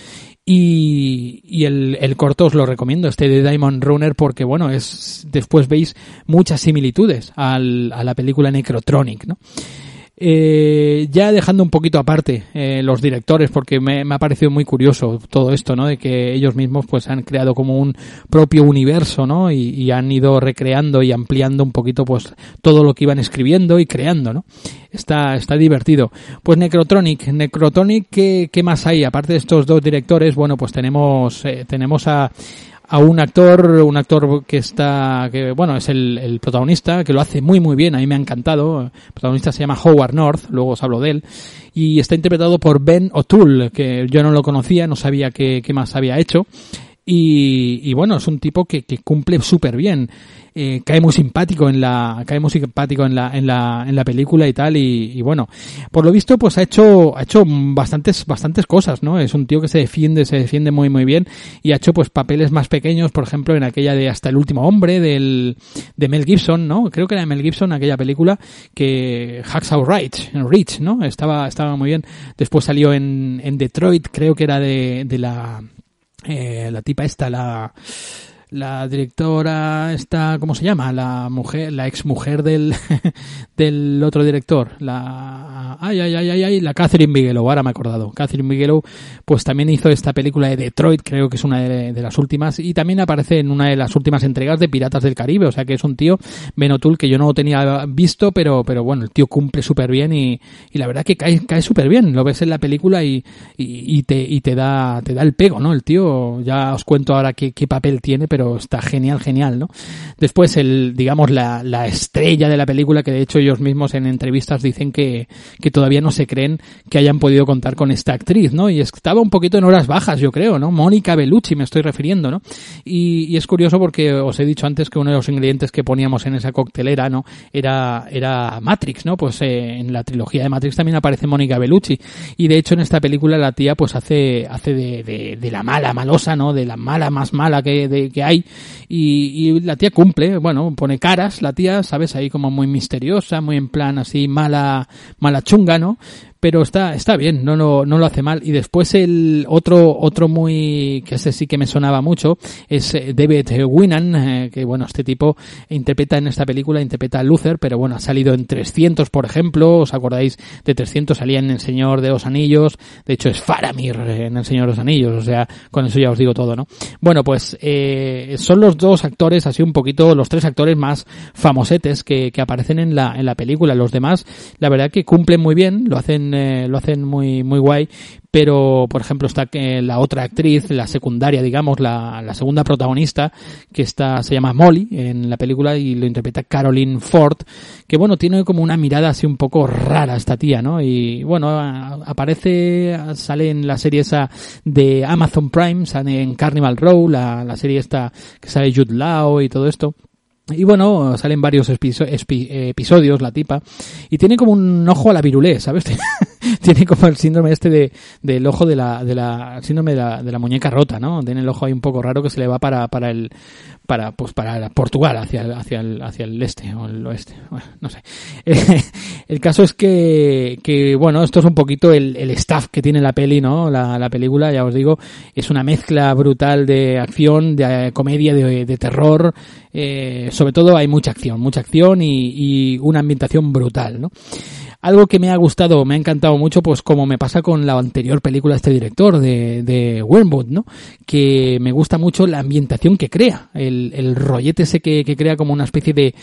y, y el, el, corto os lo recomiendo, este de Diamond Runner, porque bueno, es después veis muchas similitudes al, a la película Necrotronic, ¿no? Eh, ya dejando un poquito aparte eh, los directores, porque me, me, ha parecido muy curioso todo esto, ¿no? De que ellos mismos pues han creado como un propio universo, ¿no? Y, y, han ido recreando y ampliando un poquito pues todo lo que iban escribiendo y creando, ¿no? Está, está divertido. Pues Necrotronic, Necrotronic, ¿qué, qué más hay? Aparte de estos dos directores, bueno, pues tenemos, eh, tenemos a, a un actor, un actor que está, que bueno, es el, el, protagonista, que lo hace muy muy bien, a mí me ha encantado. El protagonista se llama Howard North, luego os hablo de él, y está interpretado por Ben O'Toole, que yo no lo conocía, no sabía qué, qué más había hecho. Y, bueno, es un tipo que, que cumple súper bien. Eh, cae muy simpático en la, cae muy simpático en la, en la, en la película y tal, y, y, bueno, por lo visto, pues ha hecho, ha hecho bastantes, bastantes cosas, ¿no? Es un tío que se defiende, se defiende muy, muy bien, y ha hecho pues papeles más pequeños, por ejemplo, en aquella de Hasta el último hombre, del, de Mel Gibson, ¿no? Creo que era de Mel Gibson, aquella película, que Hacksaw Ridge, Rich, ¿no? Estaba, estaba muy bien. Después salió en, en Detroit, creo que era de, de la, eh, la tipa esta, la, la directora esta, ¿cómo se llama? La mujer, la ex mujer del, del otro director, la, ay, ay, ay, ay, la Catherine Bigelow, ahora me he acordado. Catherine Bigelow, pues también hizo esta película de Detroit, creo que es una de, las últimas, y también aparece en una de las últimas entregas de Piratas del Caribe, o sea que es un tío, Benotul, que yo no tenía visto, pero, pero bueno, el tío cumple súper bien y, y la verdad que cae, cae súper bien, lo ves en la película y, y, y, te, y te da, te da el pego, ¿no? El tío, ya os cuento ahora qué, qué papel tiene, pero pero está genial, genial, ¿no? Después el, digamos, la, la estrella de la película, que de hecho ellos mismos en entrevistas dicen que, que todavía no se creen que hayan podido contar con esta actriz, ¿no? Y estaba un poquito en horas bajas, yo creo, ¿no? Mónica Bellucci me estoy refiriendo, ¿no? Y, es curioso porque os he dicho antes que uno de los ingredientes que poníamos en esa coctelera, ¿no? Era, era Matrix, ¿no? Pues eh, en la trilogía de Matrix también aparece Mónica Bellucci. Y de hecho en esta película la tía pues hace, hace de, de, de la mala, malosa, ¿no? De la mala más mala que, de, que hay y, y, la tía cumple, bueno, pone caras, la tía, sabes, ahí como muy misteriosa, muy en plan así mala, mala chunga, ¿no? Pero está está bien, no lo, no lo hace mal. Y después el otro otro muy que ese sí que me sonaba mucho es eh, David Winan, eh, que bueno, este tipo interpreta en esta película interpreta a Luther, pero bueno, ha salido en 300, por ejemplo, ¿os acordáis de 300? Salía en El Señor de los Anillos, de hecho es Faramir en El Señor de los Anillos, o sea, con eso ya os digo todo, ¿no? Bueno, pues eh, son los dos actores, así un poquito, los tres actores más famosetes que, que aparecen en la, en la película. Los demás, la verdad que cumplen muy bien, lo hacen eh, lo hacen muy muy guay pero por ejemplo está la otra actriz la secundaria digamos la, la segunda protagonista que está se llama Molly en la película y lo interpreta Caroline Ford que bueno tiene como una mirada así un poco rara esta tía no y bueno aparece sale en la serie esa de Amazon Prime sale en Carnival Row la, la serie esta que sale Jude Law y todo esto y bueno, salen varios episodios la tipa y tiene como un ojo a la virulé, ¿sabes? tiene como el síndrome este de, del ojo de la, de la, síndrome de la, de la muñeca rota, ¿no? Tiene el ojo ahí un poco raro que se le va para, para el, para, pues para Portugal, hacia el, hacia el, hacia el este o el oeste, bueno, no sé. el caso es que, que, bueno, esto es un poquito el, el staff que tiene la peli, ¿no? La, la película, ya os digo, es una mezcla brutal de acción, de comedia, de, de terror, eh, sobre todo hay mucha acción, mucha acción y, y una ambientación brutal, ¿no? Algo que me ha gustado, me ha encantado mucho, pues como me pasa con la anterior película de este director, de, de Wormwood, ¿no? Que me gusta mucho la ambientación que crea, el, el rollete ese que, que crea como una especie de,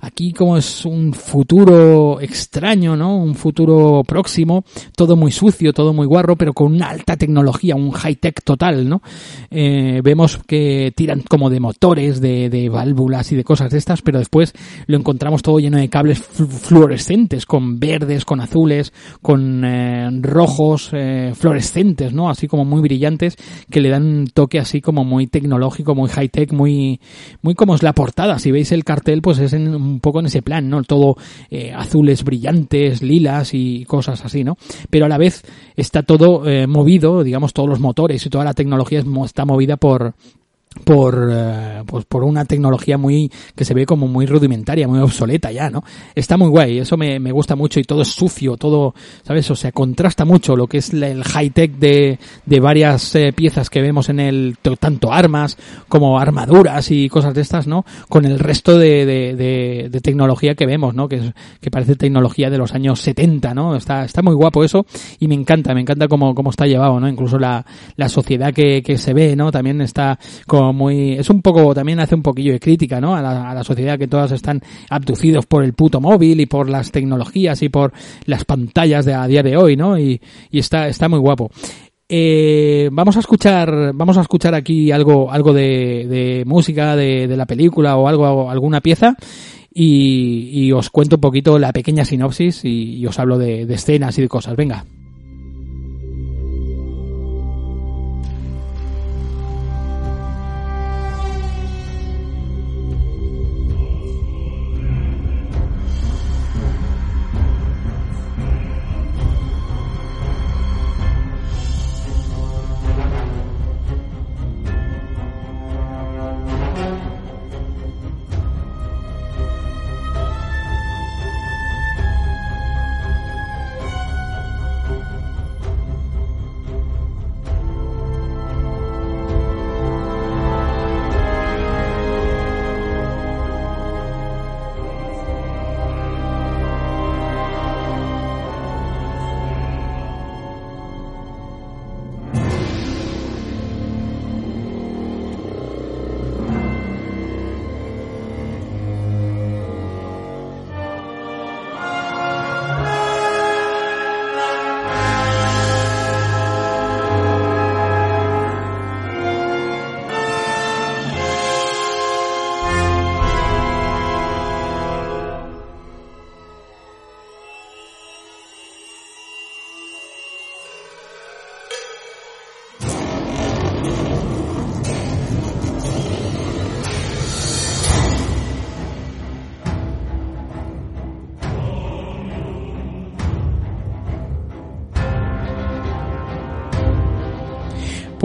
aquí como es un futuro extraño, ¿no? Un futuro próximo, todo muy sucio, todo muy guarro, pero con una alta tecnología, un high-tech total, ¿no? Eh, vemos que tiran como de motores, de, de válvulas y de cosas de estas, pero después lo encontramos todo lleno de cables fluorescentes, con verde con azules, con eh, rojos, eh, fluorescentes, ¿no? Así como muy brillantes, que le dan un toque así como muy tecnológico, muy high tech, muy, muy como es la portada. Si veis el cartel, pues es un poco en ese plan, ¿no? Todo eh, azules brillantes, lilas y cosas así, ¿no? Pero a la vez está todo eh, movido, digamos, todos los motores y toda la tecnología está movida por por eh, pues por una tecnología muy que se ve como muy rudimentaria muy obsoleta ya no está muy guay eso me, me gusta mucho y todo es sucio todo sabes o sea contrasta mucho lo que es el high tech de, de varias eh, piezas que vemos en el to- tanto armas como armaduras y cosas de estas no con el resto de, de, tecnología que vemos no que es- que parece tecnología de los años 70 no está está muy guapo eso y me encanta me encanta cómo, cómo está llevado no incluso la, la sociedad que, que se ve no también está muy es un poco también hace un poquillo de crítica no a la, a la sociedad que todas están abducidos por el puto móvil y por las tecnologías y por las pantallas de a día de hoy no y, está está muy guapo. Eh, vamos a escuchar vamos a escuchar aquí algo algo de, de música de, la película o algo alguna pieza y, os cuento un poquito la pequeña sinopsis y, y os hablo de, de escenas y de cosas. Venga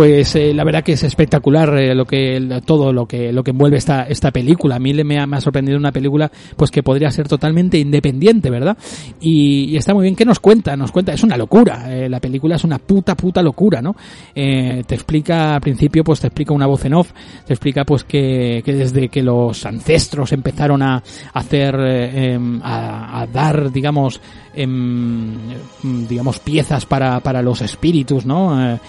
pues eh, la verdad que es espectacular eh, lo que todo lo que lo que envuelve esta esta película. A mí me ha, me ha sorprendido una película pues que podría ser totalmente independiente verdad y, y está muy bien. Que nos cuenta nos cuenta es una locura eh, la película es una puta puta locura no Eh, te explica al principio pues te explica una voz en off te explica pues que, que desde que los ancestros empezaron a hacer em, a, a dar digamos em, digamos piezas para, para los espíritus no Eh,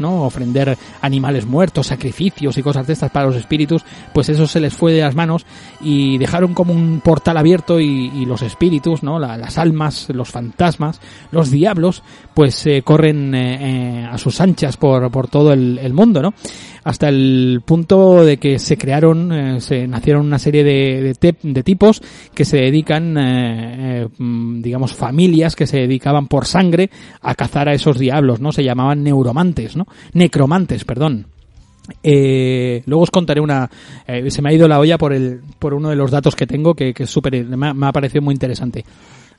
no ofrender animales muertos sacrificios y cosas de estas para los espíritus pues eso se les fue de las manos y dejaron como un portal abierto y, los espíritus no La- las almas los fantasmas los diablos pues eh, corren eh, eh, a sus anchas por, por todo el, el mundo no hasta el punto de que se crearon, eh, se nacieron una serie de, de, te- de tipos que se dedican, eh, eh, mm, digamos, familias que se dedicaban por sangre a cazar a esos diablos, ¿no? Se llamaban neuromantes, ¿no? Necromantes, perdón. Eh, luego os contaré una. eh, se me ha ido la olla por el por uno de los datos que tengo que, que es súper me, ha- me ha parecido muy interesante.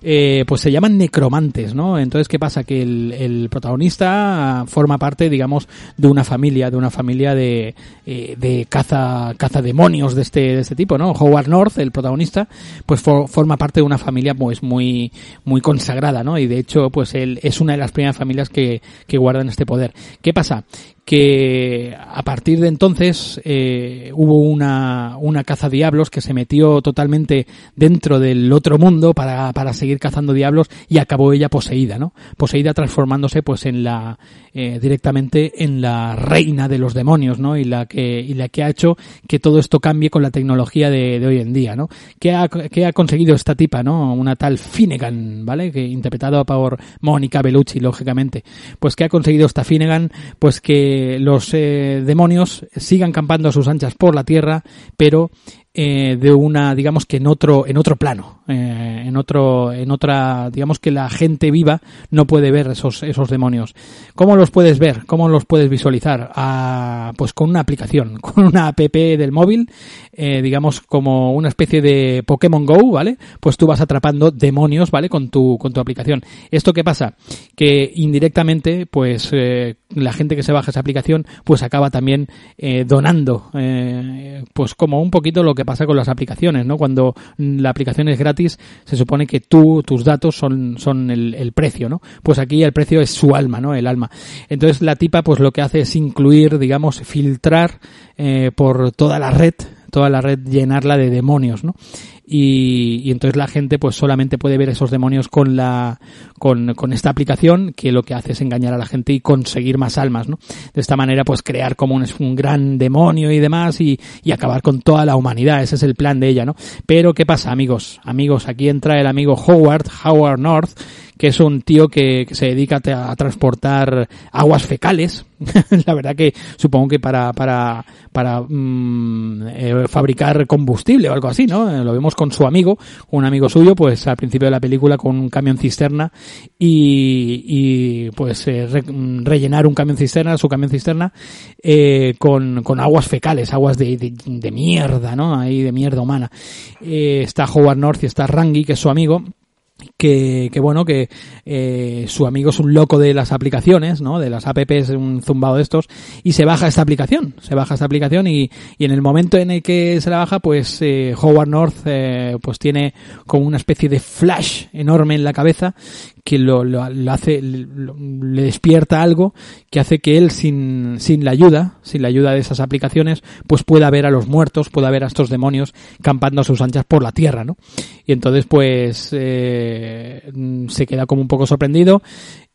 Eh, pues se llaman necromantes, ¿no? Entonces, ¿qué pasa? Que el, el protagonista forma parte, digamos, de una familia, de una familia de, eh, de caza, caza demonios de este, de este tipo, ¿no? Howard North, el protagonista, pues for- forma parte de una familia, pues, muy, muy consagrada, ¿no? Y de hecho, pues él es una de las primeras familias que, que guardan este poder. ¿Qué pasa? Que a partir de entonces eh, hubo una, una caza diablos que se metió totalmente dentro del otro mundo para, para seguir cazando diablos y acabó ella poseída, ¿no? Poseída transformándose pues en la eh, directamente en la reina de los demonios, ¿no? Y la que y la que ha hecho que todo esto cambie con la tecnología de, de hoy en día, ¿no? ¿Qué ha, qué ha conseguido esta tipa, ¿no? Una tal Finnegan, ¿vale? Que interpretada por Mónica Bellucci, lógicamente. Pues ¿qué ha conseguido esta Finnegan? Pues que los eh, demonios sigan campando a sus anchas por la tierra, pero eh, de una, digamos que en otro, en otro plano, eh, en otro, en otra, digamos que la gente viva no puede ver esos, esos demonios. ¿Cómo los puedes ver? ¿Cómo los puedes visualizar? Ah, pues con una aplicación, con una app del móvil, eh, digamos como una especie de Pokémon Go, ¿vale? Pues tú vas atrapando demonios, ¿vale? Con tu, con tu aplicación. ¿Esto qué pasa? Que indirectamente, pues, eh, la gente que se baja esa aplicación, pues acaba también eh, donando, eh, pues como un poquito lo que pasa con las aplicaciones, ¿no? Cuando la aplicación es gratis, se supone que tú, tus datos son, son el, el precio, ¿no? Pues aquí el precio es su alma, ¿no? El alma. Entonces la tipa, pues lo que hace es incluir, digamos, filtrar eh, por toda la red, toda la red llenarla de demonios, ¿no? Y, entonces la gente pues solamente puede ver esos demonios con la con, con, esta aplicación que lo que hace es engañar a la gente y conseguir más almas, ¿no? De esta manera pues crear como un, un gran demonio y demás y, y, acabar con toda la humanidad, ese es el plan de ella, ¿no? Pero ¿qué pasa amigos? Amigos, aquí entra el amigo Howard, Howard North, que es un tío que, se dedica a, transportar aguas fecales. la verdad que supongo que para, para, para mmm, eh, fabricar combustible o algo así, ¿no? Lo vemos con su amigo, un amigo suyo, pues al principio de la película con un camión cisterna y, y pues eh, re, rellenar un camión cisterna, su camión cisterna, eh, con, con aguas fecales, aguas de, de, de mierda, ¿no? Ahí de mierda humana. Eh, está Howard North y está Rangi, que es su amigo, que, que, bueno, que eh, su amigo es un loco de las aplicaciones, ¿no? De las apps, un zumbado de estos, y se baja esta aplicación, se baja esta aplicación y, y en el momento en el que se la baja, pues eh, Howard North eh, pues tiene como una especie de flash enorme en la cabeza que lo, hace, le despierta algo que hace que él sin, sin la ayuda, sin la ayuda de esas aplicaciones, pues pueda ver a los muertos, pueda ver a estos demonios campando a sus anchas por la tierra, ¿no? Y entonces pues eh, se queda como un poco sorprendido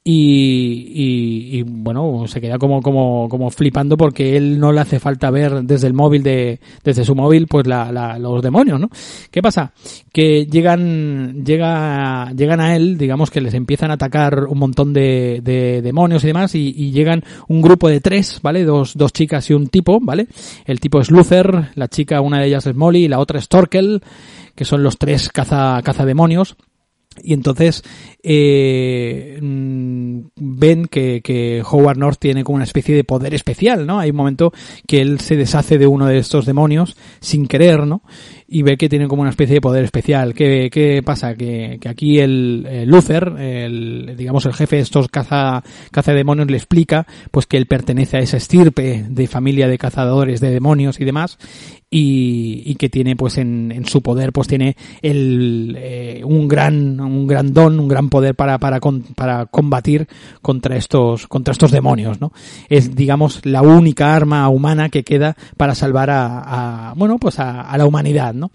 y, y, y, bueno, se queda como, como, como flipando porque él no le hace falta ver desde el móvil de, desde su móvil, pues la, la, los demonios, ¿no? ¿Qué pasa? Que llegan, llega, llegan a él, digamos que les empiezan a atacar un montón de, de demonios y demás, y, y, llegan un grupo de tres, ¿vale? Dos, dos chicas y un tipo, ¿vale? El tipo es Luther, la chica, una de ellas es Molly, y la otra es Torkel, que son los tres caza, cazademonios. Y entonces eh, ven que, que, Howard North tiene como una especie de poder especial, ¿no? Hay un momento que él se deshace de uno de estos demonios sin querer, ¿no? Y ve que tiene como una especie de poder especial. ¿Qué, qué pasa? Que, que aquí el, el Luther, el, digamos el jefe de estos caza, caza demonios le explica pues que él pertenece a esa estirpe de familia de cazadores de demonios y demás y, y que tiene pues en, en, su poder pues tiene el, eh, un gran un gran don, un gran poder para, para, para combatir contra estos, contra estos demonios, ¿no? Es, digamos, la única arma humana que queda para salvar a, a bueno, pues a, a, la humanidad, ¿no?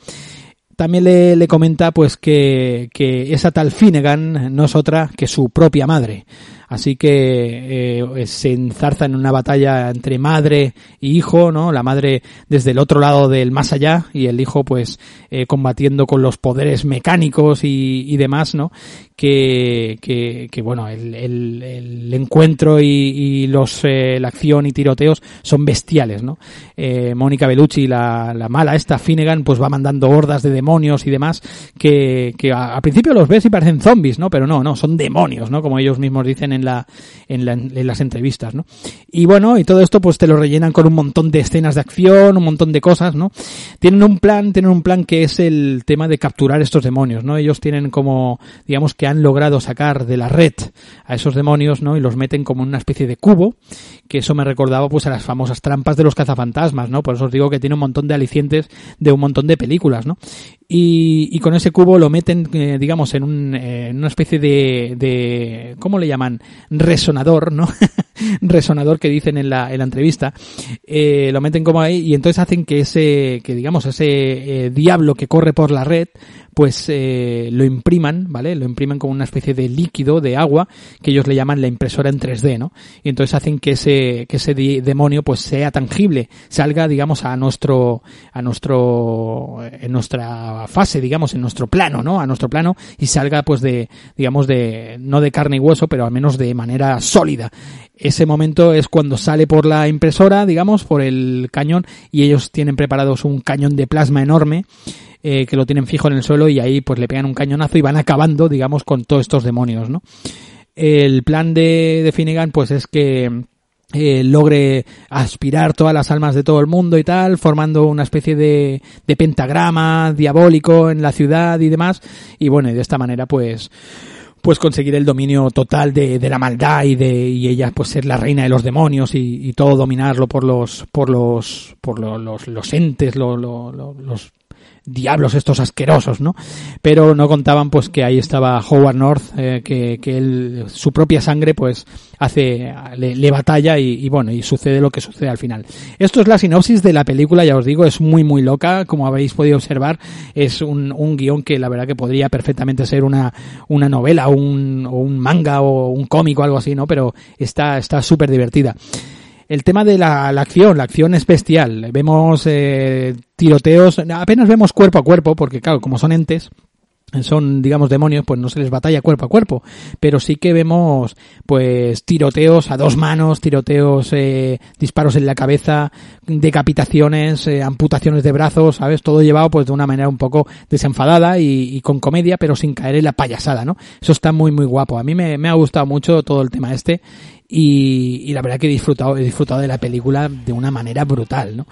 También le, le comenta, pues, que, que esa tal Finnegan no es otra que su propia madre. Así que eh, se enzarza en una batalla entre madre y hijo, ¿no? La madre desde el otro lado del más allá y el hijo pues eh, combatiendo con los poderes mecánicos y, y demás, ¿no? Que, que, que bueno, el, el, encuentro y, y los, eh, la acción y tiroteos son bestiales, ¿no? Eh, Mónica Bellucci, la, la mala esta, Finnegan, pues va mandando hordas de demonios y demás que, que a, a principio los ves y parecen zombies, ¿no? Pero no, no, son demonios, ¿no? Como ellos mismos dicen en, en las entrevistas, ¿no? Y bueno, y todo esto pues te lo rellenan con un montón de escenas de acción, un montón de cosas, ¿no? Tienen un plan, tienen un plan que es el tema de capturar estos demonios, ¿no? Ellos tienen como, digamos que han logrado sacar de la red a esos demonios, ¿no? Y los meten como en una especie de cubo, que eso me recordaba pues a las famosas trampas de los cazafantasmas, ¿no? Por eso os digo que tiene un montón de alicientes de un montón de películas, ¿no? Y, y con ese cubo lo meten, eh, digamos, en, un, eh, en una especie de, de, ¿cómo le llaman? Resonador, ¿no? Resonador que dicen en la, en la entrevista. Eh, lo meten como ahí y entonces hacen que ese, que digamos, ese eh, diablo que corre por la red, pues eh, lo impriman, ¿vale? Lo imprimen como una especie de líquido, de agua, que ellos le llaman la impresora en 3D, ¿no? Y entonces hacen que ese, que ese demonio pues sea tangible, salga, digamos, a nuestro, a nuestro, en nuestra fase, digamos, en nuestro plano, ¿no? A nuestro plano y salga pues de, digamos, de, no de carne y hueso, pero al menos de manera sólida. ese momento es cuando sale por la impresora, digamos, por el cañón y ellos tienen preparados un cañón de plasma enorme eh, que lo tienen fijo en el suelo y ahí pues le pegan un cañonazo y van acabando, digamos, con todos estos demonios, ¿no? El plan de, de Finnegan pues es que eh, logre aspirar todas las almas de todo el mundo y tal, formando una especie de, de pentagrama diabólico en la ciudad y demás. Y bueno, y de esta manera pues pues conseguir el dominio total de, de la maldad y de y ella pues ser la reina de los demonios y, y todo dominarlo por los por los por lo- los, los entes lo- lo- lo- los diablos estos asquerosos, ¿no? Pero no contaban pues que ahí estaba Howard North, eh, que, que él, su propia sangre pues hace, le, batalla y, bueno, y sucede lo que sucede al final. Esto es la sinopsis de la película, ya os digo, es muy muy loca, como habéis podido observar, es un, un guion que la verdad que podría perfectamente ser una, una novela un, o un manga o un cómic o algo así, ¿no? Pero está, está súper divertida. El tema de la, la acción, la acción es bestial. Vemos eh, tiroteos, apenas vemos cuerpo a cuerpo, porque claro, como son entes, son digamos demonios pues no se les batalla cuerpo a cuerpo. Pero sí que vemos pues tiroteos a dos manos tiroteos eh, disparos en la cabeza decapitaciones eh, amputaciones de brazos sabes todo llevado pues de una manera un poco desenfadada y, y con comedia pero sin caer en la payasada no eso está muy muy guapo. A mí me, me ha gustado mucho todo el tema este y, y la verdad que he disfrutado, he disfrutado de la película de una manera brutal, ¿no?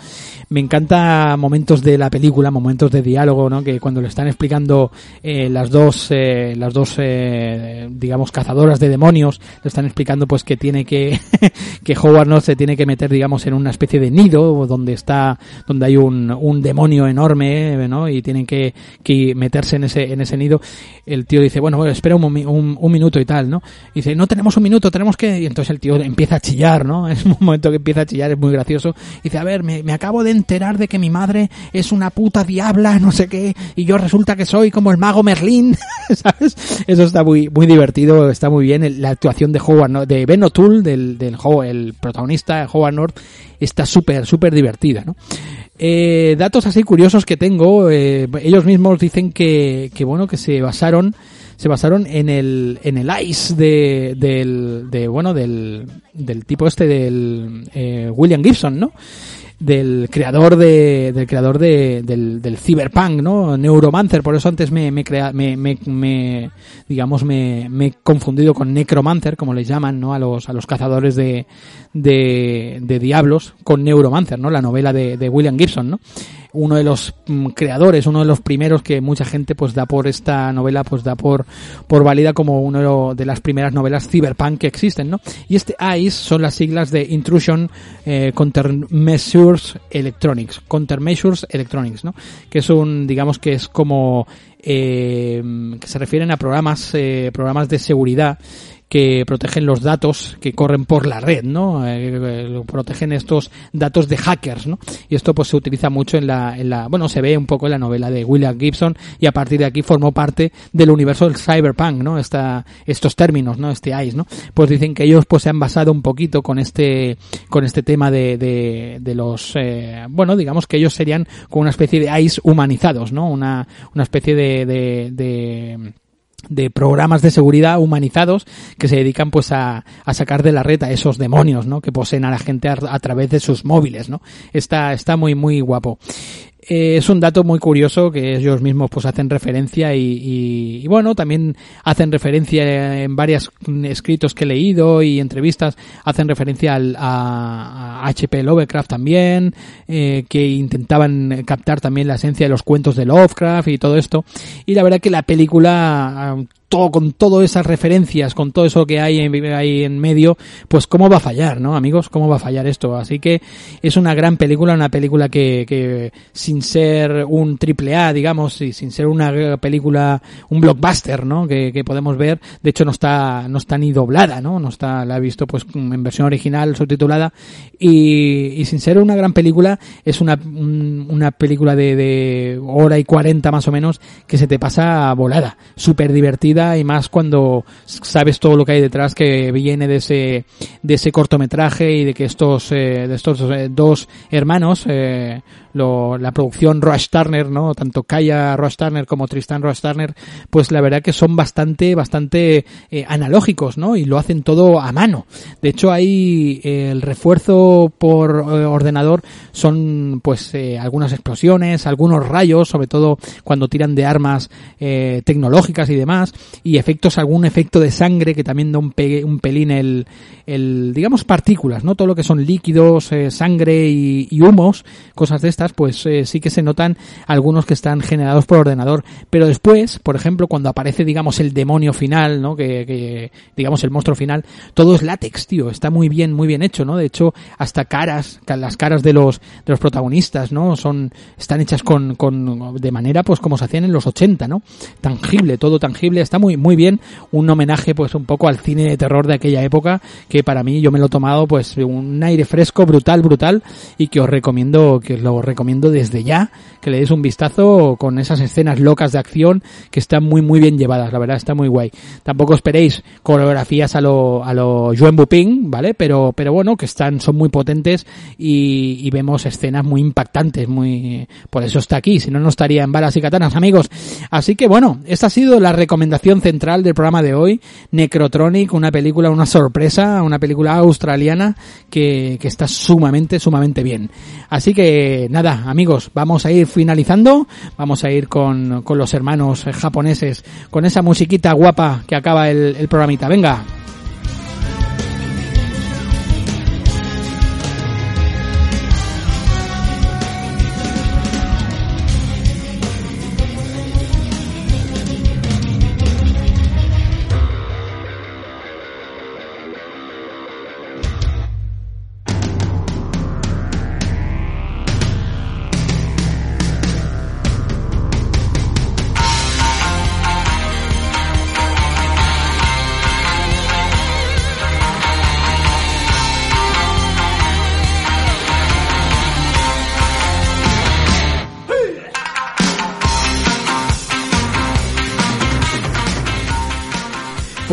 Me encanta momentos de la película, momentos de diálogo, ¿no? Que cuando le están explicando eh, las dos, eh, las dos, eh, digamos, cazadoras de demonios, le están explicando pues que tiene que, que Howard no se tiene que meter, digamos, en una especie de nido donde está, donde hay un, un demonio enorme, ¿no? Y tienen que, que meterse en ese, en ese nido. El tío dice, bueno, espera un, un, un minuto y tal, ¿no? Y dice, no tenemos un minuto, tenemos que, y entonces el tío empieza a chillar, ¿no? Es un momento que empieza a chillar, es muy gracioso. Y dice, a ver, me, me acabo de enterar de que mi madre es una puta diabla, no sé qué, y yo resulta que soy como el mago Merlín, ¿sabes? Eso está muy, muy divertido, está muy bien. La actuación de Howard, ¿no? de Ben O'Toole, del, del el protagonista, Howard North, está súper, súper divertida, ¿no? Eh, datos así curiosos que tengo, eh, ellos mismos dicen que, que bueno, que se basaron, se basaron en el, en el Ice de, del, de, bueno, del, del tipo este del, eh, William Gibson, ¿no? del creador de del creador de, del, del cyberpunk no neuromancer por eso antes me me, crea, me, me, me digamos me, me he confundido con necromancer como les llaman no a los a los cazadores de de, de diablos con neuromancer no la novela de, de William Gibson no uno de los mm, creadores, uno de los primeros que mucha gente pues da por esta novela, pues da por, por válida como lo- de las primeras novelas cyberpunk que existen, ¿no? Y este ICE son las siglas de Intrusion eh, Countermeasures Electronics, Countermeasures Electronics, ¿no? Que es un, digamos que es como, eh, que se refieren a programas, eh, programas de seguridad que protegen los datos que corren por la red, ¿no? Eh, protegen estos datos de hackers, ¿no? Y esto pues se utiliza mucho en la, en la, bueno, se ve un poco en la novela de William Gibson y a partir de aquí formó parte del universo del cyberpunk, ¿no? Esta, estos términos, ¿no? Este ICE, ¿no? Pues dicen que ellos pues se han basado un poquito con este, con este tema de, de, de los, eh, bueno, digamos que ellos serían como una especie de ICE humanizados, ¿no? Una, una especie de, de, de de programas de seguridad humanizados que se dedican pues a, a sacar de la red a esos demonios, ¿no? Que poseen a la gente a, a través de sus móviles, ¿no? Está, está muy, muy guapo. Eh, es un dato muy curioso que ellos mismos pues hacen referencia y, y- y, bueno también hacen referencia en varios escritos que he leído y entrevistas hacen referencia al, a, a H.P. Lovecraft también eh, que intentaban captar también la esencia de los cuentos de Lovecraft y todo esto y la verdad que la película todo, con todas esas referencias, con todo eso que hay en, hay en medio, pues cómo va a fallar, ¿no, amigos? ¿Cómo va a fallar esto? Así que es una gran película, una película que, que sin ser un triple A, digamos, y sin ser una película, un blockbuster, ¿no? Que, que podemos ver, de hecho no está, no está ni doblada, ¿no? No está, la he visto pues en versión original, subtitulada, y, y sin ser una gran película, es una, un- una película de, de hora y cuarenta más o menos, que se te pasa volada, súper divertida, y más cuando sabes todo lo que hay detrás que viene de ese de ese cortometraje y de que estos eh, de estos eh, dos hermanos eh, lo, la producción Rush Turner, ¿no? Tanto Kaya Rush Turner como Tristan Rush Turner, pues la verdad que son bastante, bastante analógicos, ¿no? Y lo hacen todo a mano. De hecho, eh, el refuerzo por ordenador son, pues, algunas explosiones, algunos rayos, sobre todo cuando tiran de armas eh, tecnológicas y demás, y efectos, algún efecto de sangre que también da un, pe- un pelín el, digamos, partículas, ¿no? Todo lo que son líquidos, eh, sangre y, y humos, cosas de estas, pues eh, sí que se notan algunos que están generados por ordenador. Pero después, por ejemplo, cuando aparece, digamos, el demonio final, ¿no? Que, que digamos, el monstruo final, todo es látex, tío. Está muy bien, muy bien hecho, ¿no? De hecho, hasta caras, ca- las caras de los, de los protagonistas, ¿no? Son, están hechas con, con, de manera, pues, como se hacían en los 80, ¿no? Tangible, todo tangible. Está muy, muy bien. Un homenaje, pues, un poco al cine de terror de aquella época, que para mí yo me lo he tomado, pues, un aire fresco, brutal, brutal, y que os recomiendo, que os lo recomiendo desde ya, que le deis un vistazo con esas escenas locas de acción que están muy, muy bien llevadas, la verdad, está muy guay. Tampoco esperéis coreografías a lo, a lo Joan Buping, ¿vale? Pero, pero bueno, que están, son muy potentes y, y vemos escenas muy impactantes, muy, por eso está aquí, si no, no estaría en balas y katanas, amigos. Así que bueno, esta ha sido la recomendación central del programa de hoy, Necrotronic, una película, una sorpresa, una película australiana que, que está sumamente, sumamente bien. Así que nada, amigos, vamos a ir finalizando, vamos a ir con, con los hermanos japoneses, con esa musiquita guapa que acaba el, el programita. Venga.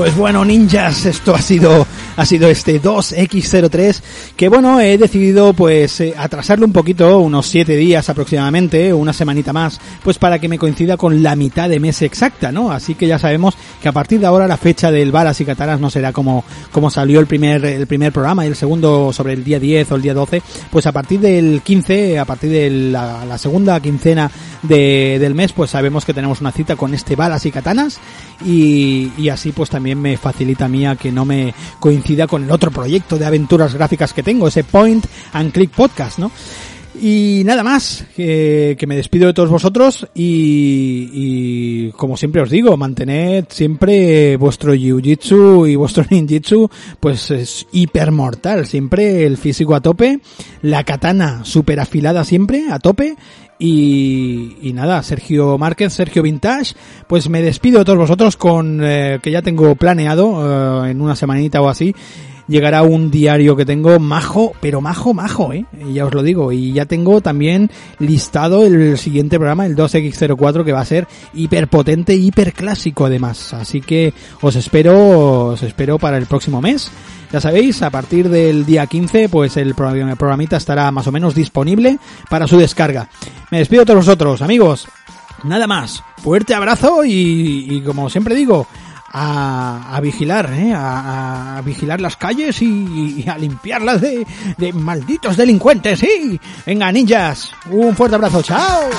Pues bueno, ninjas, esto ha sido ha sido este 2X03 que bueno, he decidido pues eh, atrasarlo un poquito, unos 7 días aproximadamente, una semanita más, pues para que me coincida con la mitad de mes exacta, ¿no? Así que ya sabemos que a partir de ahora la fecha del Balas y Katanas no será como como salió el primer el primer programa y el segundo sobre el día 10 o el día 12, pues a partir del 15, a partir de la, la segunda quincena de, del mes, pues sabemos que tenemos una cita con este Balas y Katanas y, y así pues también me facilita a mí a que no me coincida con el otro proyecto de aventuras gráficas que tengo, ese Point and Click Podcast, ¿no? Y nada más, que, me despido de todos vosotros y, y como siempre os digo, mantened siempre vuestro jiu-jitsu y vuestro ninjitsu pues es hipermortal, siempre el físico a tope, la katana super afilada siempre a tope y, y, nada, Sergio Márquez, Sergio Vintage, pues me despido de todos vosotros con eh, que ya tengo planeado eh, en una semanita o así. Llegará un diario que tengo majo, pero majo, majo, eh. Ya os lo digo. Y ya tengo también listado el siguiente programa, el 2X04, que va a ser hiperpotente, hiperclásico además. Así que os espero, os espero para el próximo mes. Ya sabéis, a partir del día 15, pues el programita estará más o menos disponible para su descarga. Me despido de todos vosotros, amigos. Nada más. Fuerte abrazo y, y como siempre digo, a, a vigilar, ¿eh? a, a, vigilar las calles y, y a limpiarlas de, de malditos delincuentes, ¿sí? Venga, ninjas, un fuerte abrazo, chao.